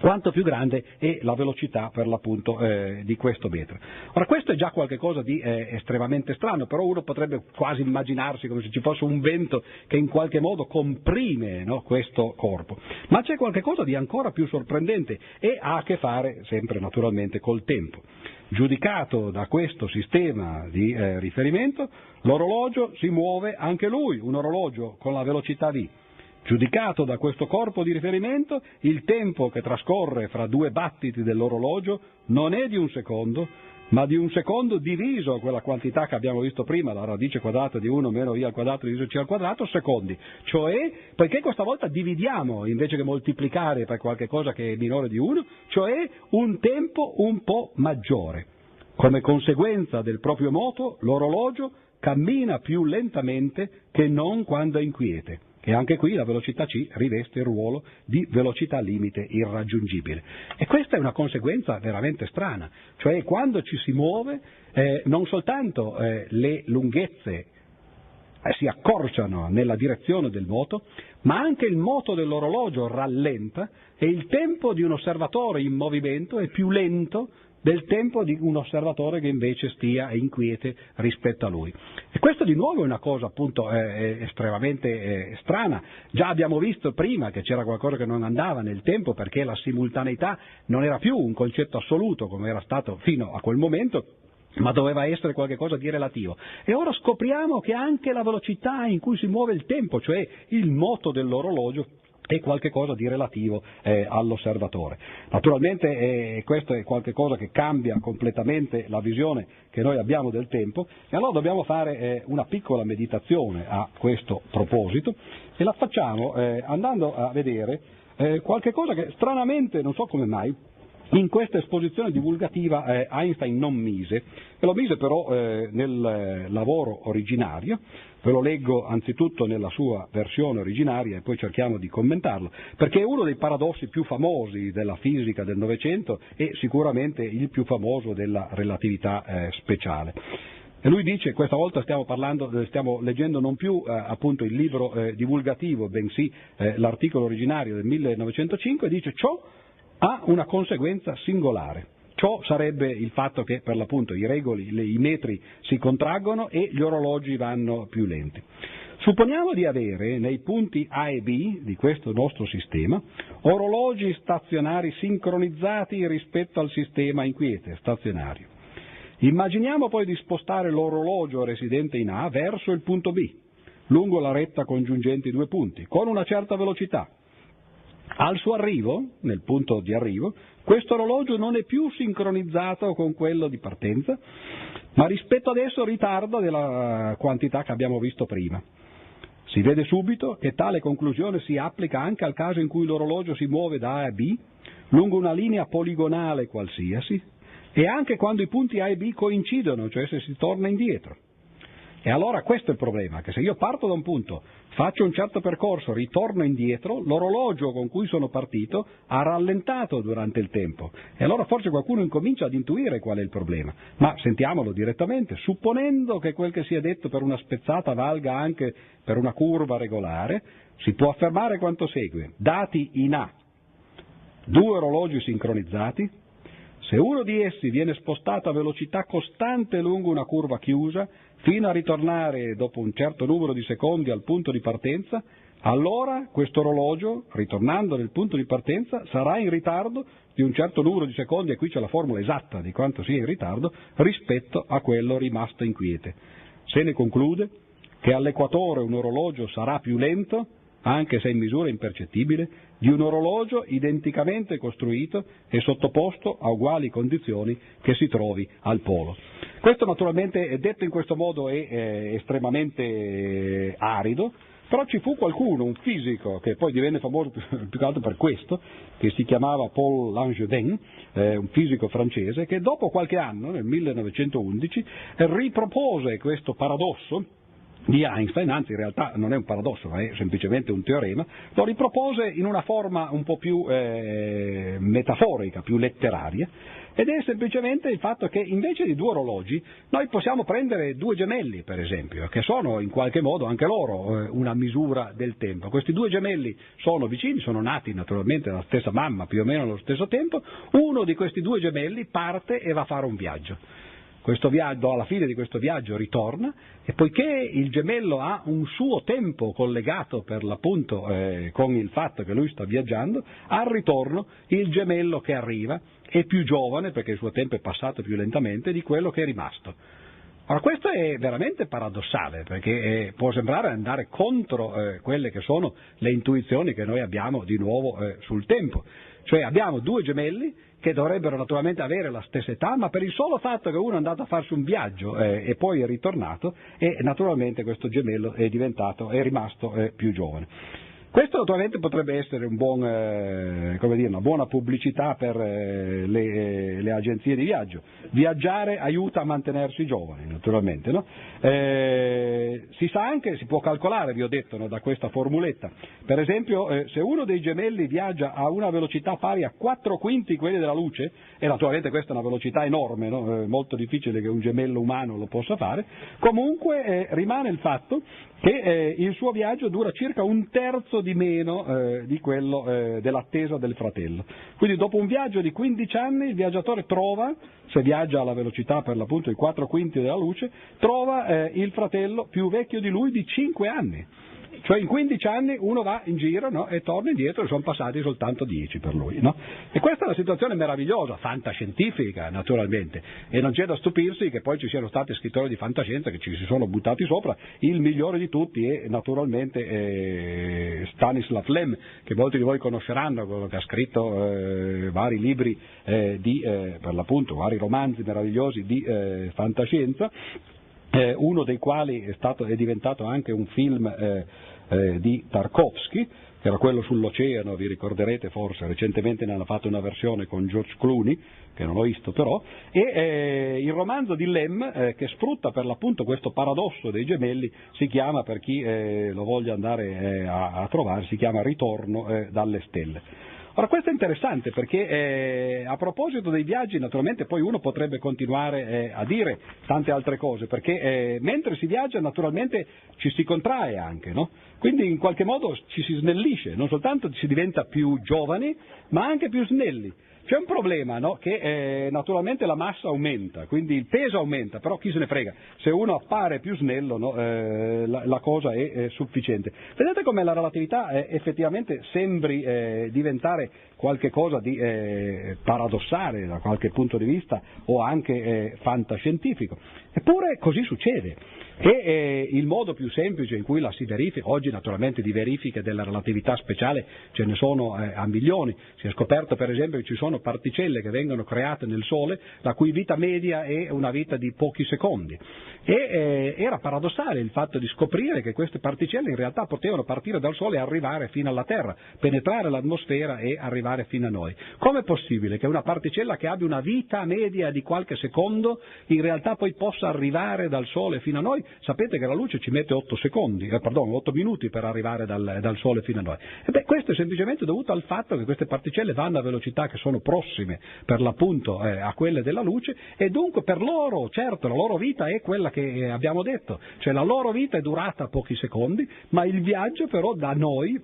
quanto più grande è la velocità per l'appunto eh, di questo metro. Ora questo è già qualcosa di eh, estremamente strano, però uno potrebbe quasi immaginarsi come se ci fosse un vento che in qualche modo comprime no, questo corpo, ma c'è qualcosa di ancora più sorprendente e ha a che fare sempre naturalmente col tempo. Giudicato da questo sistema di eh, riferimento, l'orologio si muove anche lui, un orologio con la velocità v. Giudicato da questo corpo di riferimento, il tempo che trascorre fra due battiti dell'orologio non è di un secondo, ma di un secondo diviso quella quantità che abbiamo visto prima, la radice quadrata di 1 meno i al quadrato diviso c al quadrato, secondi. Cioè, perché questa volta dividiamo invece che moltiplicare per qualche cosa che è minore di 1, cioè un tempo un po' maggiore. Come conseguenza del proprio moto, l'orologio cammina più lentamente che non quando è inquiete. E anche qui la velocità c riveste il ruolo di velocità limite irraggiungibile. E questa è una conseguenza veramente strana, cioè quando ci si muove eh, non soltanto eh, le lunghezze eh, si accorciano nella direzione del moto, ma anche il moto dell'orologio rallenta e il tempo di un osservatore in movimento è più lento del tempo di un osservatore che invece stia inquiete rispetto a lui. E questo di nuovo è una cosa appunto eh, estremamente eh, strana. Già abbiamo visto prima che c'era qualcosa che non andava nel tempo perché la simultaneità non era più un concetto assoluto come era stato fino a quel momento, ma doveva essere qualcosa di relativo. E ora scopriamo che anche la velocità in cui si muove il tempo, cioè il moto dell'orologio, è qualcosa di relativo eh, all'osservatore. Naturalmente eh, questo è qualcosa che cambia completamente la visione che noi abbiamo del tempo e allora dobbiamo fare eh, una piccola meditazione a questo proposito e la facciamo eh, andando a vedere eh, qualche cosa che stranamente, non so come mai, in questa esposizione divulgativa eh, Einstein non mise, e lo mise però eh, nel eh, lavoro originario, ve lo leggo anzitutto nella sua versione originaria e poi cerchiamo di commentarlo, perché è uno dei paradossi più famosi della fisica del Novecento e sicuramente il più famoso della relatività eh, speciale. E lui dice, questa volta stiamo, parlando, stiamo leggendo non più eh, appunto il libro eh, divulgativo, bensì eh, l'articolo originario del 1905, dice ciò ha una conseguenza singolare. Ciò sarebbe il fatto che per l'appunto i regoli, i metri si contraggono e gli orologi vanno più lenti. Supponiamo di avere nei punti A e B di questo nostro sistema orologi stazionari sincronizzati rispetto al sistema inquiete stazionario. Immaginiamo poi di spostare l'orologio residente in A verso il punto B, lungo la retta congiungente i due punti, con una certa velocità, al suo arrivo, nel punto di arrivo, questo orologio non è più sincronizzato con quello di partenza, ma rispetto ad esso ritarda della quantità che abbiamo visto prima. Si vede subito che tale conclusione si applica anche al caso in cui l'orologio si muove da A a B lungo una linea poligonale qualsiasi e anche quando i punti A e B coincidono, cioè se si torna indietro. E allora questo è il problema, che se io parto da un punto, faccio un certo percorso, ritorno indietro, l'orologio con cui sono partito ha rallentato durante il tempo. E allora forse qualcuno incomincia ad intuire qual è il problema. Ma sentiamolo direttamente, supponendo che quel che sia detto per una spezzata valga anche per una curva regolare, si può affermare quanto segue. Dati in A, due orologi sincronizzati, se uno di essi viene spostato a velocità costante lungo una curva chiusa, fino a ritornare dopo un certo numero di secondi al punto di partenza, allora questo orologio, ritornando nel punto di partenza, sarà in ritardo di un certo numero di secondi, e qui c'è la formula esatta di quanto sia in ritardo, rispetto a quello rimasto inquiete. Se ne conclude che all'equatore un orologio sarà più lento, anche se in misura impercettibile, di un orologio identicamente costruito e sottoposto a uguali condizioni che si trovi al polo. Questo naturalmente detto in questo modo è eh, estremamente eh, arido, però ci fu qualcuno, un fisico, che poi divenne famoso più che altro per questo, che si chiamava Paul Langevin, eh, un fisico francese, che dopo qualche anno, nel 1911, ripropose questo paradosso di Einstein, anzi in realtà non è un paradosso, ma è semplicemente un teorema, lo ripropose in una forma un po' più eh, metaforica, più letteraria, ed è semplicemente il fatto che invece di due orologi noi possiamo prendere due gemelli, per esempio, che sono in qualche modo anche loro eh, una misura del tempo. Questi due gemelli sono vicini, sono nati naturalmente dalla stessa mamma, più o meno allo stesso tempo, uno di questi due gemelli parte e va a fare un viaggio. Viaggio, alla fine di questo viaggio ritorna e poiché il gemello ha un suo tempo collegato per l'appunto eh, con il fatto che lui sta viaggiando, al ritorno il gemello che arriva è più giovane, perché il suo tempo è passato più lentamente, di quello che è rimasto. Ora questo è veramente paradossale perché eh, può sembrare andare contro eh, quelle che sono le intuizioni che noi abbiamo di nuovo eh, sul tempo. Cioè abbiamo due gemelli che dovrebbero naturalmente avere la stessa età, ma per il solo fatto che uno è andato a farsi un viaggio eh, e poi è ritornato, e naturalmente questo gemello è, è rimasto eh, più giovane. Questo naturalmente potrebbe essere un buon, eh, dire, una buona pubblicità per eh, le, eh, le, agenzie di viaggio. Viaggiare aiuta a mantenersi giovani, naturalmente. No? Eh, si sa anche, si può calcolare, vi ho detto, no, da questa formuletta. Per esempio, eh, se uno dei gemelli viaggia a una velocità pari a 4 quinti quelli della luce, e naturalmente questa è una velocità enorme, no? molto difficile che un gemello umano lo possa fare, comunque eh, rimane il fatto che il suo viaggio dura circa un terzo di meno eh, di quello eh, dell'attesa del fratello. Quindi dopo un viaggio di 15 anni il viaggiatore trova, se viaggia alla velocità per l'appunto di 4 quinti della luce, trova eh, il fratello più vecchio di lui di 5 anni. Cioè in 15 anni uno va in giro no? e torna indietro e sono passati soltanto 10 per lui. No? E questa è una situazione meravigliosa, fantascientifica naturalmente, e non c'è da stupirsi che poi ci siano stati scrittori di fantascienza che ci si sono buttati sopra, il migliore di tutti è naturalmente eh, Stanislav Lem, che molti di voi conosceranno, che ha scritto eh, vari libri eh, di, eh, per l'appunto, vari romanzi meravigliosi di eh, fantascienza, eh, uno dei quali è, stato, è, diventato anche un film eh, eh, di Tarkovsky, che era quello sull'oceano, vi ricorderete forse, recentemente ne hanno fatto una versione con George Clooney, che non ho visto però, e eh, il romanzo di Lem, eh, che sfrutta per l'appunto questo paradosso dei gemelli, si chiama, per chi eh, lo voglia andare a, a, trovare, si chiama Ritorno dalle stelle. Ora questo è interessante perché eh, a proposito dei viaggi naturalmente poi uno potrebbe continuare eh, a dire tante altre cose perché eh, mentre si viaggia naturalmente ci si contrae anche, no? quindi in qualche modo ci si snellisce, non soltanto si diventa più giovani ma anche più snelli. C'è un problema, no? che eh, naturalmente la massa aumenta, quindi il peso aumenta, però chi se ne frega, se uno appare più snello no? eh, la, la, cosa è, è, sufficiente. Vedete come la relatività eh, effettivamente sembri eh, diventare qualcosa di eh, paradossale da qualche punto di vista o anche eh, fantascientifico. Eppure così succede. E eh, il modo più semplice in cui la si verifica, oggi naturalmente di verifiche della relatività speciale ce ne sono eh, a milioni, si è scoperto per esempio che ci sono particelle che vengono create nel Sole la cui vita media è una vita di pochi secondi. E eh, era paradossale il fatto di scoprire che queste particelle in realtà potevano partire dal Sole e arrivare fino alla Terra, penetrare l'atmosfera e arrivare fino a noi. Com'è possibile che una particella che abbia una vita media di qualche secondo in realtà poi possa arrivare dal Sole fino a noi? Sapete che la luce ci mette 8 secondi, eh, pardon, 8 minuti per arrivare dal, dal Sole fino a noi. E beh, questo è semplicemente dovuto al fatto che queste particelle vanno a velocità che sono prossime per l'appunto eh, a quelle della luce e dunque per loro, certo, la loro vita è quella che eh, abbiamo detto, cioè la loro vita è durata pochi secondi, ma il viaggio però da noi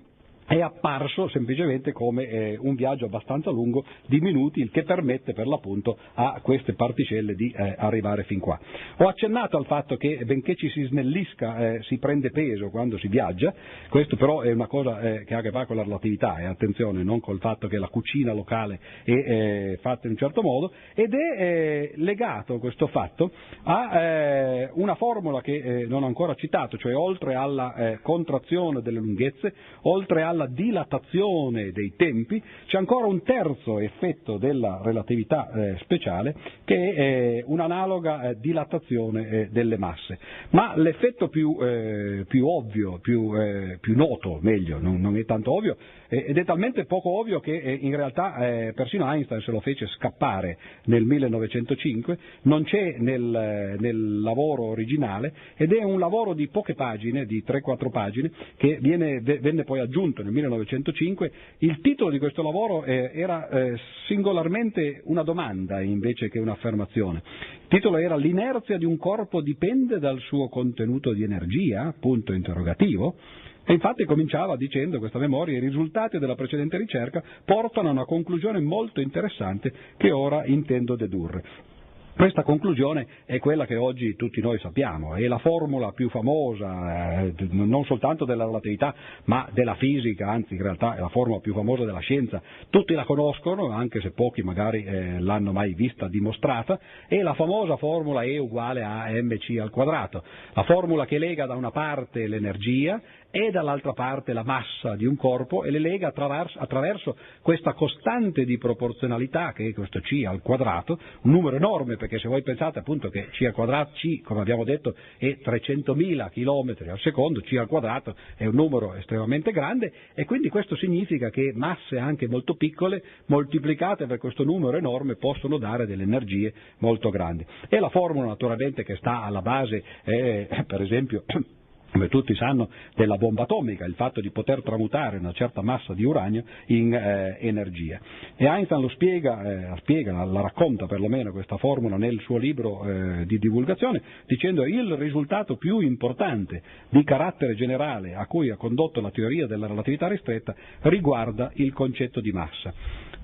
è apparso semplicemente come eh, un viaggio abbastanza lungo di minuti, il che permette per l'appunto a queste particelle di eh, arrivare fin qua. Ho accennato al fatto che benché ci si snellisca eh, si prende peso quando si viaggia, questo però è una cosa eh, che ha a che fare con la relatività, e attenzione, non col fatto che la cucina locale è eh, fatta in un certo modo, ed è eh, legato questo fatto a una formula che non ho ancora citato, cioè oltre alla contrazione delle lunghezze, oltre alla alla dilatazione dei tempi, c'è ancora un terzo effetto della relatività eh, speciale che è eh, un'analoga eh, dilatazione eh, delle masse. Ma l'effetto più, eh, più ovvio, più, più, noto, meglio, non, non, è tanto ovvio, ed è talmente poco ovvio che in realtà persino Einstein se lo fece scappare nel 1905, non c'è nel, nel lavoro originale ed è un lavoro di poche pagine, di 3-4 pagine, che viene, venne poi aggiunto nel 1905. Il titolo di questo lavoro eh, era eh, singolarmente una domanda invece che un'affermazione. Il titolo era L'inerzia di un corpo dipende dal suo contenuto di energia? Punto interrogativo. E infatti cominciava dicendo questa memoria i risultati della precedente ricerca portano a una conclusione molto interessante che ora intendo dedurre. Questa conclusione è quella che oggi tutti noi sappiamo, è la formula più famosa, eh, non soltanto della relatività, ma della fisica, anzi in realtà è la formula più famosa della scienza. Tutti la conoscono, anche se pochi magari eh, l'hanno mai vista dimostrata, è la famosa formula E uguale a mc al quadrato, la formula che lega da una parte l'energia e dall'altra parte la massa di un corpo e le lega attraverso, attraverso questa costante di proporzionalità che è questo c al quadrato, un numero enorme perché se voi pensate appunto che c al quadrato, c come abbiamo detto è 300.000 km al secondo, c al quadrato è un numero estremamente grande e quindi questo significa che masse anche molto piccole moltiplicate per questo numero enorme possono dare delle energie molto grandi. E la formula naturalmente che sta alla base è per esempio come tutti sanno, della bomba atomica, il fatto di poter tramutare una certa massa di uranio in eh, energia. E Einstein lo spiega, eh, spiega, la racconta perlomeno questa formula nel suo libro eh, di divulgazione, dicendo che il risultato più importante di carattere generale a cui ha condotto la teoria della relatività ristretta riguarda il concetto di massa.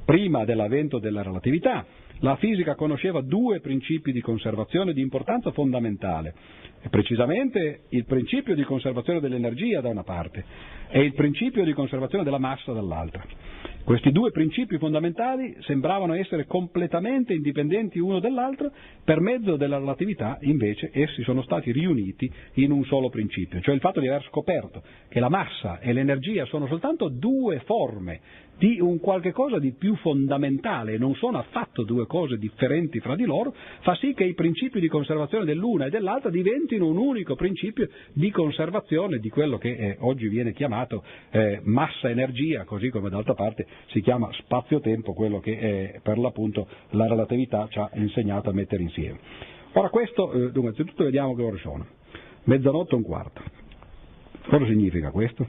Prima dell'avvento della relatività, la fisica conosceva due principi di conservazione di importanza fondamentale, precisamente il principio di conservazione dell'energia da una parte e il principio di conservazione della massa dall'altra. Questi due principi fondamentali sembravano essere completamente indipendenti uno dall'altro, per mezzo della relatività invece essi sono stati riuniti in un solo principio, cioè il fatto di aver scoperto che la massa e l'energia sono soltanto due forme di un qualche cosa di più fondamentale, non sono affatto due cose differenti fra di loro, fa sì che i principi di conservazione dell'una e dell'altra diventino un unico principio di conservazione di quello che eh, oggi viene chiamato eh, massa-energia, così come d'altra parte si chiama spazio-tempo, quello che eh, per l'appunto la relatività ci ha insegnato a mettere insieme. Ora questo, eh, dunque, innanzitutto vediamo che ore sono. Mezzanotte e un quarto. Cosa significa questo?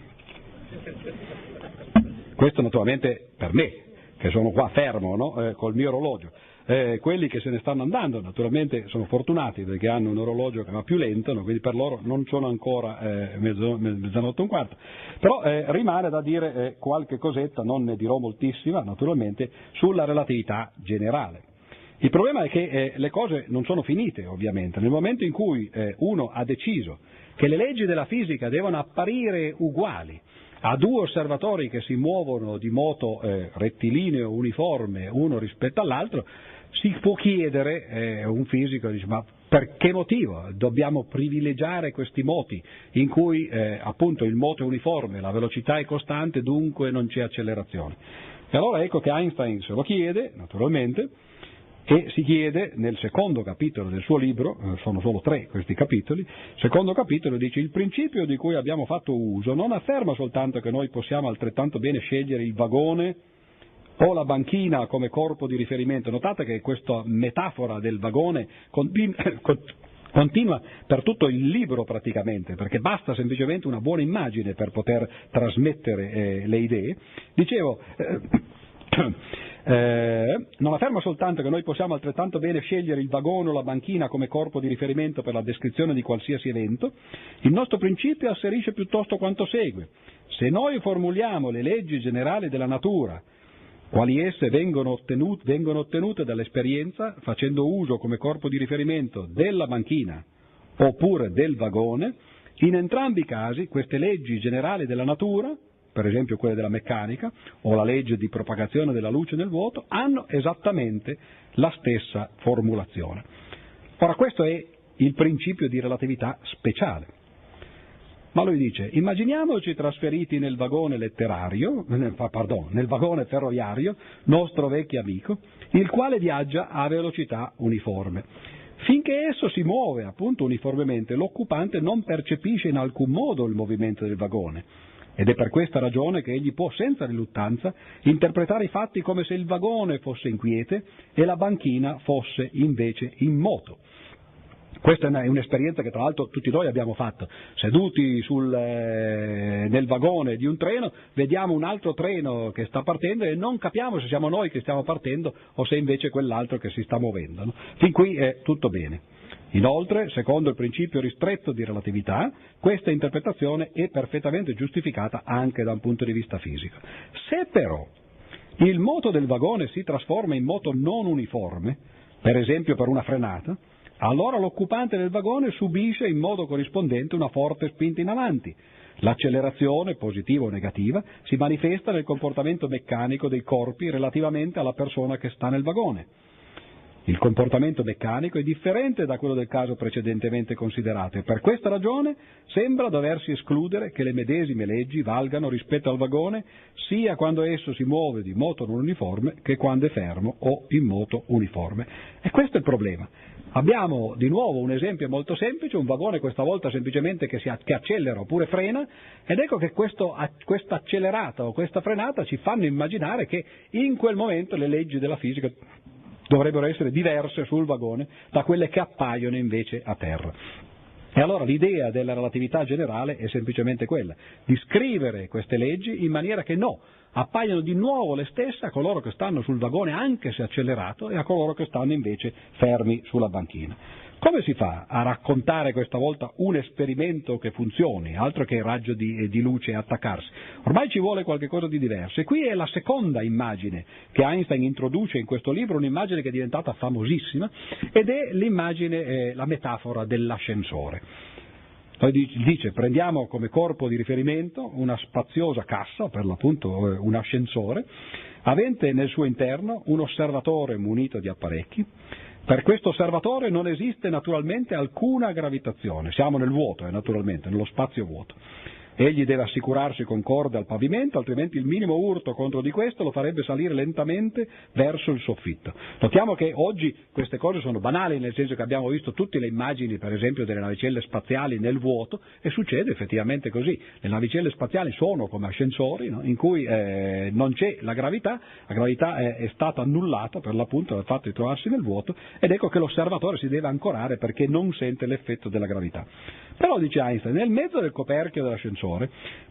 Questo naturalmente per me, che sono qua fermo no? eh, col mio orologio. Eh, quelli che se ne stanno andando naturalmente sono fortunati perché hanno un orologio che va più lento, no? quindi per loro non sono ancora eh, mezzanotte e un quarto. Però eh, rimane da dire eh, qualche cosetta, non ne dirò moltissima naturalmente, sulla relatività generale. Il problema è che eh, le cose non sono finite ovviamente, nel momento in cui eh, uno ha deciso che le leggi della fisica devono apparire uguali, a due osservatori che si muovono di moto eh, rettilineo uniforme uno rispetto all'altro, si può chiedere, eh, un fisico dice ma per che motivo dobbiamo privilegiare questi moti in cui eh, appunto il moto è uniforme, la velocità è costante, dunque non c'è accelerazione? E allora ecco che Einstein se lo chiede, naturalmente, e si chiede nel secondo capitolo del suo libro, eh, sono solo tre questi capitoli, secondo capitolo dice il principio di cui abbiamo fatto uso non afferma soltanto che noi possiamo altrettanto bene scegliere il vagone o la banchina come corpo di riferimento. Notate che questa metafora del vagone continua, continua per tutto il libro praticamente, perché basta semplicemente una buona immagine per poter trasmettere eh, le idee. Dicevo, eh, eh, non afferma soltanto che noi possiamo altrettanto bene scegliere il vagone o la banchina come corpo di riferimento per la descrizione di qualsiasi evento, il nostro principio asserisce piuttosto quanto segue. Se noi formuliamo le leggi generali della natura, quali esse vengono ottenute, vengono ottenute dall'esperienza facendo uso come corpo di riferimento della banchina oppure del vagone, in entrambi i casi queste leggi generali della natura per esempio quelle della meccanica o la legge di propagazione della luce nel vuoto, hanno esattamente la stessa formulazione. Ora questo è il principio di relatività speciale. Ma lui dice, immaginiamoci trasferiti nel vagone letterario, pardon, nel vagone ferroviario, nostro vecchio amico, il quale viaggia a velocità uniforme. Finché esso si muove appunto uniformemente, l'occupante non percepisce in alcun modo il movimento del vagone. Ed è per questa ragione che egli può senza riluttanza interpretare i fatti come se il vagone fosse in quiete e la banchina fosse invece in moto. Questa è un'esperienza che tra l'altro tutti noi abbiamo fatto, seduti sul, eh, nel vagone di un treno, vediamo un altro treno che sta partendo e non capiamo se siamo noi che stiamo partendo o se invece quell'altro che si sta muovendo. No? Fin qui è tutto bene. Inoltre, secondo il principio ristretto di relatività, questa interpretazione è perfettamente giustificata anche da un punto di vista fisico. Se però il moto del vagone si trasforma in moto non uniforme, per esempio per una frenata, allora l'occupante del vagone subisce in modo corrispondente una forte spinta in avanti. L'accelerazione, positiva o negativa, si manifesta nel comportamento meccanico dei corpi relativamente alla persona che sta nel vagone. Il comportamento meccanico è differente da quello del caso precedentemente considerato e per questa ragione sembra doversi escludere che le medesime leggi valgano rispetto al vagone sia quando esso si muove di moto non uniforme che quando è fermo o in moto uniforme. E questo è il problema. Abbiamo di nuovo un esempio molto semplice, un vagone questa volta semplicemente che, si, che accelera oppure frena ed ecco che questa accelerata o questa frenata ci fanno immaginare che in quel momento le leggi della fisica dovrebbero essere diverse sul vagone da quelle che appaiono invece a terra. E allora l'idea della relatività generale è semplicemente quella, di scrivere queste leggi in maniera che no, appaiono di nuovo le stesse a coloro che stanno sul vagone anche se accelerato e a coloro che stanno invece fermi sulla banchina. Come si fa a raccontare questa volta un esperimento che funzioni, altro che il raggio di, di luce attaccarsi? Ormai ci vuole qualcosa di diverso e qui è la seconda immagine che Einstein introduce in questo libro, un'immagine che è diventata famosissima ed è l'immagine, eh, la metafora dell'ascensore. Poi dice prendiamo come corpo di riferimento una spaziosa cassa, per l'appunto eh, un ascensore, avente nel suo interno un osservatore munito di apparecchi. Per questo osservatore non esiste naturalmente alcuna gravitazione, siamo nel vuoto, eh, naturalmente, nello spazio vuoto. Egli deve assicurarsi con corde al pavimento, altrimenti il minimo urto contro di questo lo farebbe salire lentamente verso il soffitto. Notiamo che oggi queste cose sono banali, nel senso che abbiamo visto tutte le immagini, per esempio, delle navicelle spaziali nel vuoto e succede effettivamente così. Le navicelle spaziali sono come ascensori no? in cui eh, non c'è la gravità, la gravità è, è stata annullata per l'appunto dal fatto di trovarsi nel vuoto ed ecco che l'osservatore si deve ancorare perché non sente l'effetto della gravità. Però, dice Einstein, nel mezzo del coperchio dell'ascensore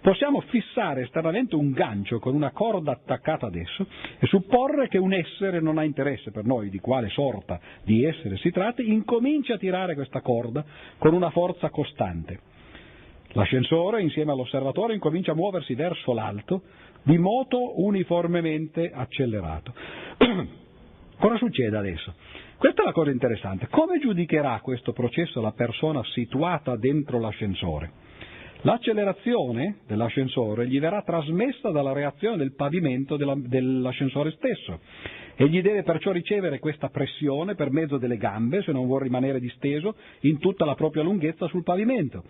possiamo fissare esternamente un gancio con una corda attaccata ad esso e supporre che un essere non ha interesse per noi di quale sorta di essere si tratti, incomincia a tirare questa corda con una forza costante. L'ascensore, insieme all'osservatore, incomincia a muoversi verso l'alto di moto uniformemente accelerato. Cosa succede adesso? Questa è la cosa interessante. Come giudicherà questo processo la persona situata dentro l'ascensore? L'accelerazione dell'ascensore gli verrà trasmessa dalla reazione del pavimento della, dell'ascensore stesso. Egli deve perciò ricevere questa pressione per mezzo delle gambe, se non vuol rimanere disteso, in tutta la propria lunghezza sul pavimento.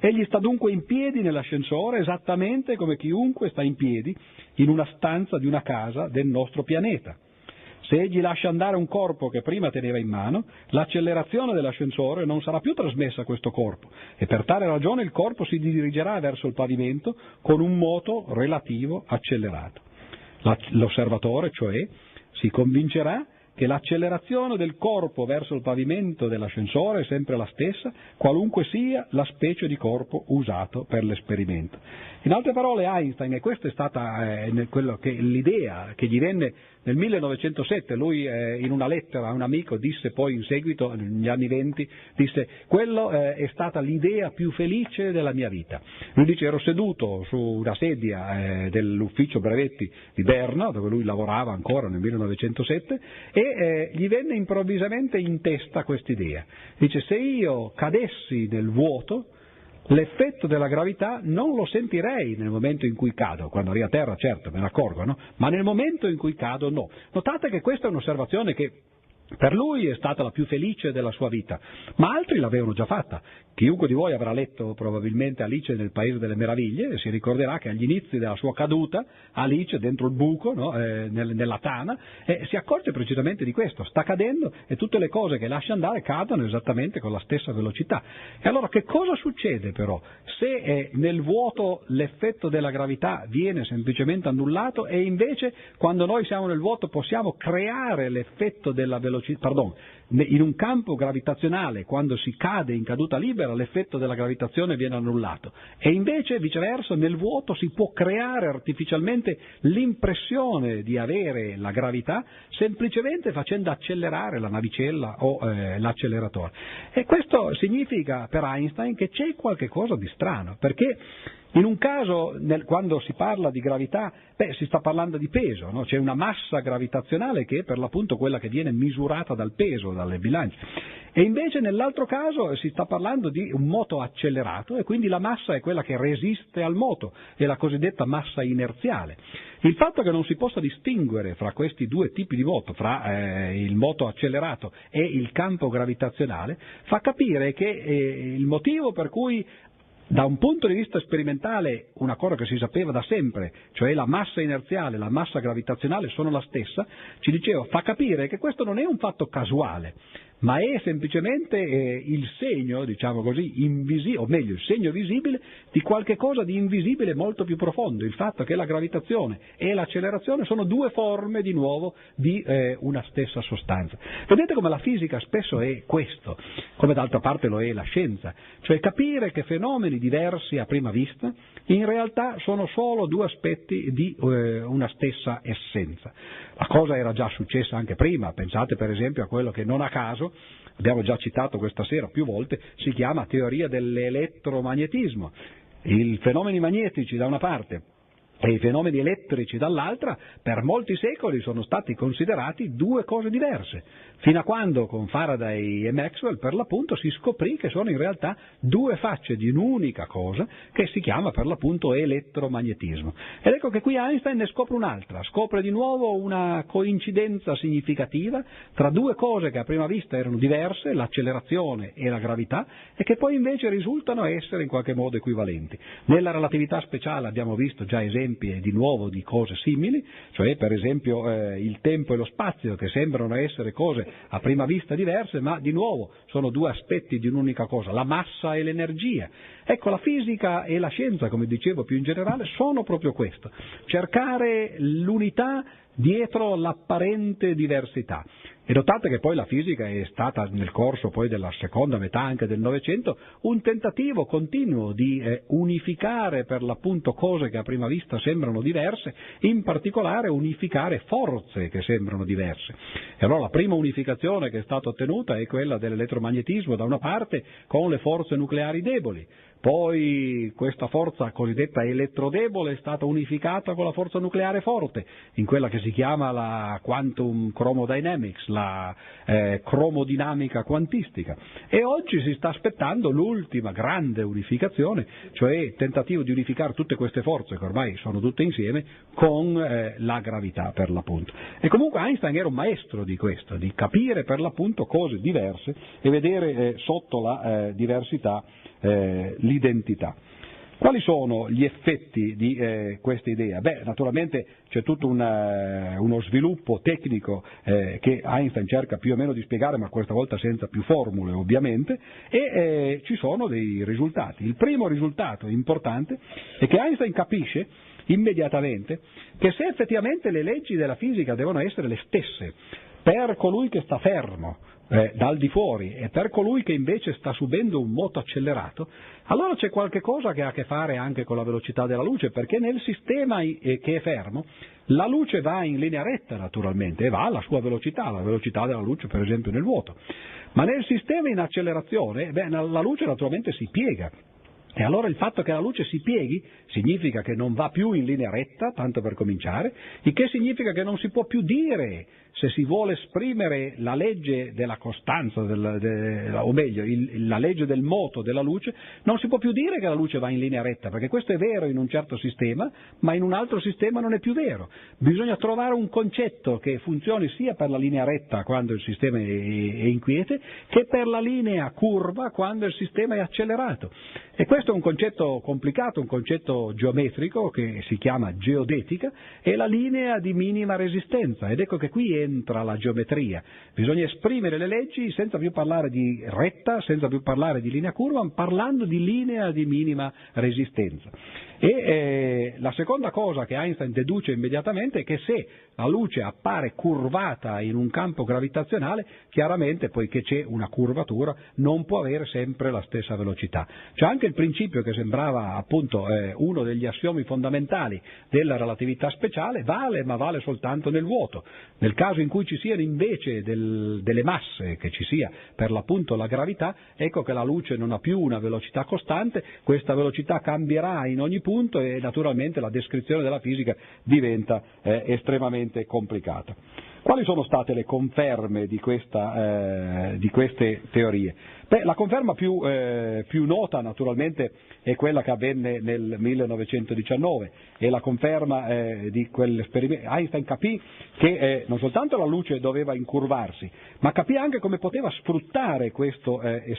Egli sta dunque in piedi nell'ascensore esattamente come chiunque sta in piedi in una stanza di una casa del nostro pianeta. Se egli lascia andare un corpo che prima teneva in mano, l'accelerazione dell'ascensore non sarà più trasmessa a questo corpo e per tale ragione il corpo si dirigerà verso il pavimento con un moto relativo accelerato. L'osservatore, cioè, si convincerà che l'accelerazione del corpo verso il pavimento dell'ascensore è sempre la stessa, qualunque sia la specie di corpo usato per l'esperimento. In altre parole Einstein, e questa è stata eh, che, l'idea che gli venne nel 1907, lui eh, in una lettera a un amico disse poi in seguito, negli anni venti, disse quello eh, è stata l'idea più felice della mia vita. Lui dice ero seduto su una sedia eh, dell'ufficio brevetti di Berna, dove lui lavorava ancora nel 1907, e eh, gli venne improvvisamente in testa quest'idea. Dice se io cadessi nel vuoto, l'effetto della gravità non lo sentirei nel momento in cui cado, quando arrivo a terra certo me ne accorgo, no? ma nel momento in cui cado no. Notate che questa è un'osservazione che Per lui è stata la più felice della sua vita, ma altri l'avevano già fatta. Chiunque di voi avrà letto probabilmente Alice nel Paese delle Meraviglie e si ricorderà che agli inizi della sua caduta, Alice dentro il buco, no, eh, nel, nella tana, eh, si accorge precisamente di questo, sta cadendo e tutte le cose che lascia andare cadono esattamente con la stessa velocità. E allora che cosa succede però? Se eh, nel vuoto l'effetto della gravità viene semplicemente annullato e invece quando noi siamo nel vuoto possiamo creare l'effetto della velocità pardon, in un campo gravitazionale, quando si cade in caduta libera, l'effetto della gravitazione viene annullato. E invece, viceversa, nel vuoto si può creare artificialmente l'impressione di avere la gravità semplicemente facendo accelerare la navicella o eh, l'acceleratore. E questo significa per Einstein che c'è qualcosa di strano, perché in un caso, nel, quando si parla di gravità, beh, si sta parlando di peso, no? c'è una massa gravitazionale che è per l'appunto quella che viene misurata dal peso, dalle bilance. E invece nell'altro caso si sta parlando di un moto accelerato e quindi la massa è quella che resiste al moto, è la cosiddetta massa inerziale. Il fatto che non si possa distinguere fra questi due tipi di moto, fra eh, il moto accelerato e il campo gravitazionale, fa capire che eh, il motivo per cui da un punto di vista sperimentale una cosa che si sapeva da sempre, cioè la massa inerziale e la massa gravitazionale sono la stessa, ci diceva, fa capire che questo non è un fatto casuale, ma è semplicemente eh, il segno, diciamo così, invisi- o meglio, il segno visibile di qualche cosa di invisibile molto più profondo, il fatto che la gravitazione e l'accelerazione sono due forme di nuovo di eh, una stessa sostanza. Vedete come la fisica spesso è questo, come d'altra parte lo è la scienza, cioè capire che fenomeni diversi a prima vista in realtà sono solo due aspetti di eh, una stessa essenza. La cosa era già successa anche prima, pensate per esempio a quello che non a caso, abbiamo già citato questa sera più volte, si chiama teoria dell'elettromagnetismo. I fenomeni magnetici da una parte e i fenomeni elettrici dall'altra per molti secoli sono stati considerati due cose diverse, fino a quando con Faraday e Maxwell per l'appunto si scoprì che sono in realtà due facce di un'unica cosa che si chiama per l'appunto elettromagnetismo. Ed ecco che qui Einstein ne scopre un'altra, scopre di nuovo una coincidenza significativa tra due cose che a prima vista erano diverse, l'accelerazione e la gravità, e che poi invece risultano essere in qualche modo equivalenti. Nella relatività speciale abbiamo visto già esempi esempi di nuovo di cose simili, cioè per esempio eh, il tempo e lo spazio che sembrano essere cose a prima vista diverse, ma di nuovo sono due aspetti di un'unica cosa, la massa e l'energia. Ecco, la fisica e la scienza, come dicevo più in generale, sono proprio questo, cercare l'unità dietro l'apparente diversità. E notate che poi la fisica è stata nel corso della seconda metà anche del Novecento un tentativo continuo di eh, unificare per l'appunto cose che a prima vista sembrano diverse, in particolare unificare forze che sembrano diverse. E allora la prima unificazione che è stata ottenuta è quella dell'elettromagnetismo da una parte con le forze nucleari deboli, poi questa forza cosiddetta elettrodebole è stata unificata con la forza nucleare forte, in quella che si chiama la quantum chromodynamics, la eh, cromodinamica quantistica. E oggi si sta aspettando l'ultima grande unificazione, cioè il tentativo di unificare tutte queste forze, che ormai sono tutte insieme, con eh, la gravità per l'appunto. E comunque Einstein era un maestro di questo, di capire per l'appunto cose diverse e vedere eh, sotto la eh, diversità eh, l'identità. Quali sono gli effetti di eh, questa idea? Beh, naturalmente c'è tutto una, uno sviluppo tecnico eh, che Einstein cerca più o meno di spiegare, ma questa volta senza più formule ovviamente, e eh, ci sono dei risultati. Il primo risultato importante è che Einstein capisce immediatamente che se effettivamente le leggi della fisica devono essere le stesse per colui che sta fermo, eh, dal di fuori. E per colui che invece sta subendo un moto accelerato, allora c'è qualche cosa che ha a che fare anche con la velocità della luce, perché nel sistema che è fermo la luce va in linea retta naturalmente e va alla sua velocità, la velocità della luce per esempio nel vuoto, ma nel sistema in accelerazione beh, la luce naturalmente si piega E allora il fatto che la luce si pieghi significa che non va più in linea retta, tanto per cominciare, il che significa che non si può più dire se si vuole esprimere la legge della costanza, del, de, o meglio, il, la legge del moto della luce, non si può più dire che la luce va in linea retta, perché questo è vero in un certo sistema, ma in un altro sistema non è più vero. Bisogna trovare un concetto che funzioni sia per la linea retta quando il sistema è, è inquiete, che per la linea curva quando il sistema è accelerato. Questo è un concetto complicato, un concetto geometrico che si chiama geodetica, è la linea di minima resistenza ed ecco che qui entra la geometria. Bisogna esprimere le leggi senza più parlare di retta, senza più parlare di linea curva, ma parlando di linea di minima resistenza. E eh, la seconda cosa che Einstein deduce immediatamente è che se la luce appare curvata in un campo gravitazionale, chiaramente, poiché c'è una curvatura, non può avere sempre la stessa velocità. C'è anche il principio che sembrava appunto eh, uno degli assiomi fondamentali della relatività speciale, vale, ma vale soltanto nel vuoto. Nel caso in cui ci siano invece del, delle masse, che ci sia per l'appunto la gravità, ecco che la luce non ha più una velocità costante, questa velocità cambierà in ogni punto e naturalmente la descrizione della fisica diventa eh, estremamente complicata. Quali sono state le conferme di, questa, eh, di queste teorie? Beh, la conferma più, eh, più, nota naturalmente è quella che avvenne nel 1919 e la conferma eh, di quell'esperimento. Einstein capì che eh, non soltanto la luce doveva incurvarsi, ma capì anche come poteva sfruttare questo, eh,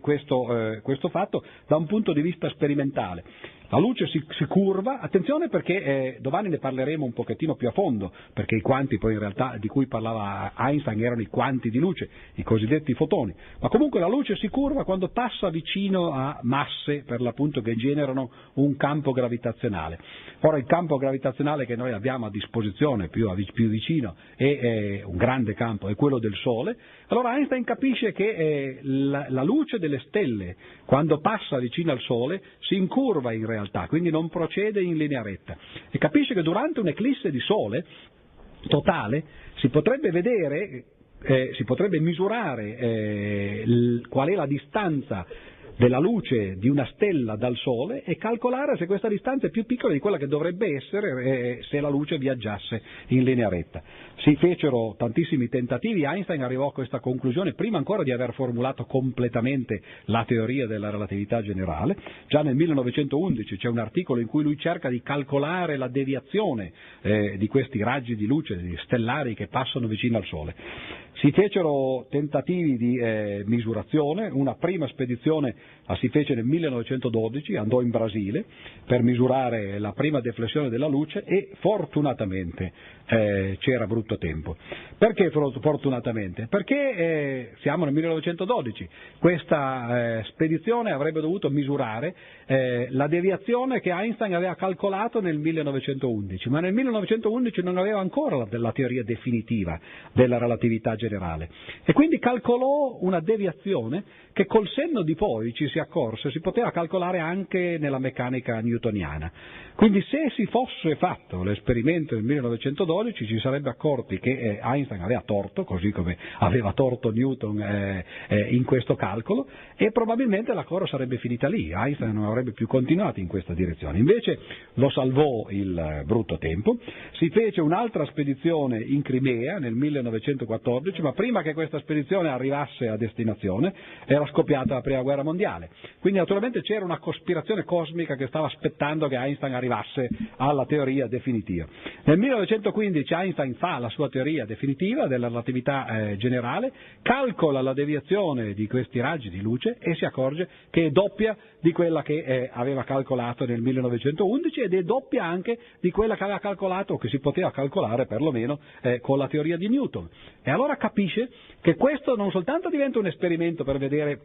questo, eh, questo fatto da un punto di vista sperimentale. La luce si, si curva, attenzione perché eh, domani ne parleremo un pochettino più a fondo, perché i quanti poi in realtà di cui parlava Einstein erano i quanti di luce, i cosiddetti fotoni, ma comunque la luce si curva quando passa vicino a masse per l'appunto che generano un campo gravitazionale. Ora il campo gravitazionale che noi abbiamo a disposizione più, più vicino è, è, un grande campo, è quello del Sole, allora Einstein capisce che eh, la, la luce delle stelle quando passa vicino al Sole si incurva in realtà, quindi non procede in linea retta. E capisce che durante un'eclisse di sole totale si potrebbe vedere, eh, si potrebbe misurare eh, l- qual è la distanza della luce di una stella dal Sole e calcolare se questa distanza è più piccola di quella che dovrebbe essere eh, se la luce viaggiasse in linea retta. Si fecero tantissimi tentativi, Einstein arrivò a questa conclusione prima ancora di aver formulato completamente la teoria della relatività generale. Già nel 1911 c'è un articolo in cui lui cerca di calcolare la deviazione eh, di questi raggi di luce stellari che passano vicino al Sole. Si fecero tentativi di eh, misurazione, una prima spedizione la si fece nel 1912, andò in Brasile per misurare la prima deflessione della luce e fortunatamente eh, c'era brutto tempo. Perché fortunatamente? Perché eh, siamo nel 1912, questa eh, spedizione avrebbe dovuto misurare eh, la deviazione che Einstein aveva calcolato nel 1911, ma nel 1911 non aveva ancora la, la teoria definitiva della relatività generale e quindi calcolò una deviazione che col senno di poi ci si accorse si poteva calcolare anche nella meccanica newtoniana. Quindi se si fosse fatto l'esperimento nel 1912 ci sarebbe accorti che eh, Einstein aveva torto, così come aveva torto Newton eh, eh, in questo calcolo, e probabilmente la cosa sarebbe finita lì, Einstein non avrebbe più continuato in questa direzione. Invece lo salvò il brutto tempo, si fece un'altra spedizione in Crimea nel 1914, ma prima che questa spedizione arrivasse a destinazione era scoppiata la prima guerra mondiale. Quindi naturalmente c'era una cospirazione cosmica che stava aspettando che Einstein arrivasse alla teoria definitiva. Nel 1915 Einstein fa la sua teoria definitiva della relatività eh, generale, calcola la deviazione di questi raggi di luce e si accorge che è doppia di quella che eh, aveva calcolato nel 1911 ed è doppia anche di quella che aveva calcolato o che si poteva calcolare perlomeno eh, con la teoria di Newton. E allora capisce che questo non soltanto diventa un esperimento per vedere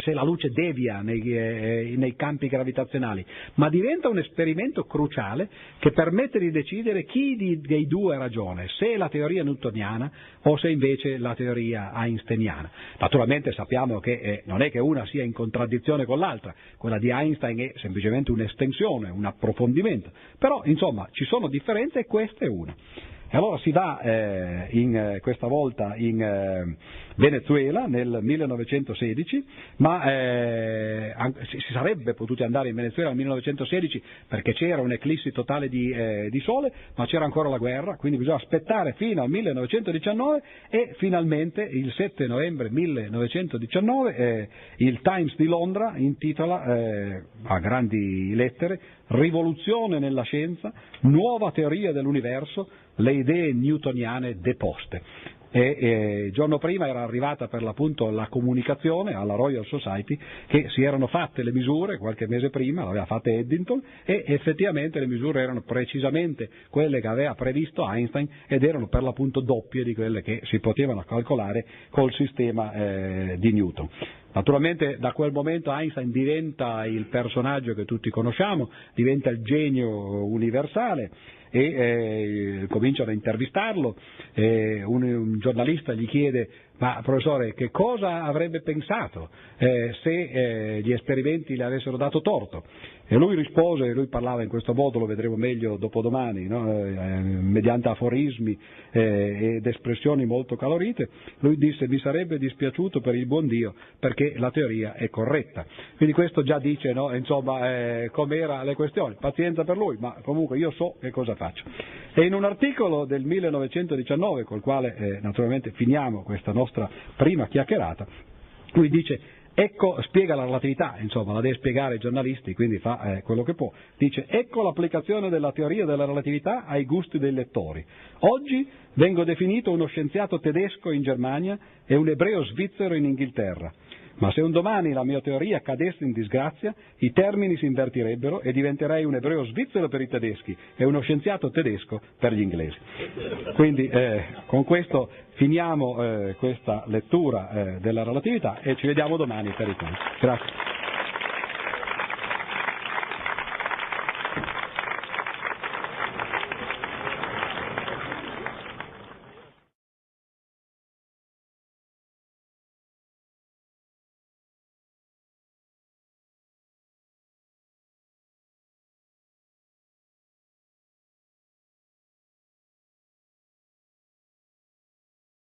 se la luce devia nei, eh, nei, campi gravitazionali, ma diventa un esperimento cruciale che permette di decidere chi di, dei due ha ragione, se la teoria newtoniana o se invece la teoria einsteiniana. Naturalmente sappiamo che eh, non è che una sia in contraddizione con l'altra, quella di Einstein è semplicemente un'estensione, un approfondimento, però insomma ci sono differenze e questa è una. E allora si va eh, in, eh, questa volta in eh, Venezuela nel 1916, ma eh, si sarebbe potuti andare in Venezuela nel 1916 perché c'era un'eclissi totale di, eh, di, sole, ma c'era ancora la guerra, quindi bisogna aspettare fino al 1919 e finalmente il 7 novembre 1919 eh, il Times di Londra intitola a grandi lettere Rivoluzione nella scienza, nuova teoria dell'universo, le idee newtoniane deposte. E, e, il giorno prima era arrivata per l'appunto la comunicazione alla Royal Society che si erano fatte le misure qualche mese prima, l'aveva fatta Eddington e effettivamente le misure erano precisamente quelle che aveva previsto Einstein ed erano per l'appunto doppie di quelle che si potevano calcolare col sistema eh, di Newton. Naturalmente da quel momento Einstein diventa il personaggio che tutti conosciamo, diventa il genio universale e eh, cominciano a intervistarlo, eh, un, un, giornalista gli chiede ma professore che cosa avrebbe pensato eh, se eh, gli esperimenti le avessero dato torto? E lui rispose, lui parlava in questo modo, lo vedremo meglio dopodomani, no? Eh, mediante aforismi eh, ed espressioni molto calorite, lui disse mi sarebbe dispiaciuto per il buon Dio perché la teoria è corretta. Quindi questo già dice no? insomma, eh, com'era le questioni, pazienza per lui, ma comunque io so che cosa faccio. E in un articolo del 1919, col quale eh, naturalmente finiamo questa nostra prima chiacchierata, lui dice Ecco, spiega la relatività, insomma, la deve spiegare ai giornalisti, quindi fa eh, quello che può. Dice, ecco l'applicazione della teoria della relatività ai gusti dei lettori. Oggi vengo definito uno scienziato tedesco in Germania e un ebreo svizzero in Inghilterra. Ma se un domani la mia teoria cadesse in disgrazia, i termini si invertirebbero e diventerei un ebreo svizzero per i tedeschi e uno scienziato tedesco per gli inglesi. Quindi eh, con questo finiamo eh, questa lettura eh, della relatività e ci vediamo domani per i punti. Grazie.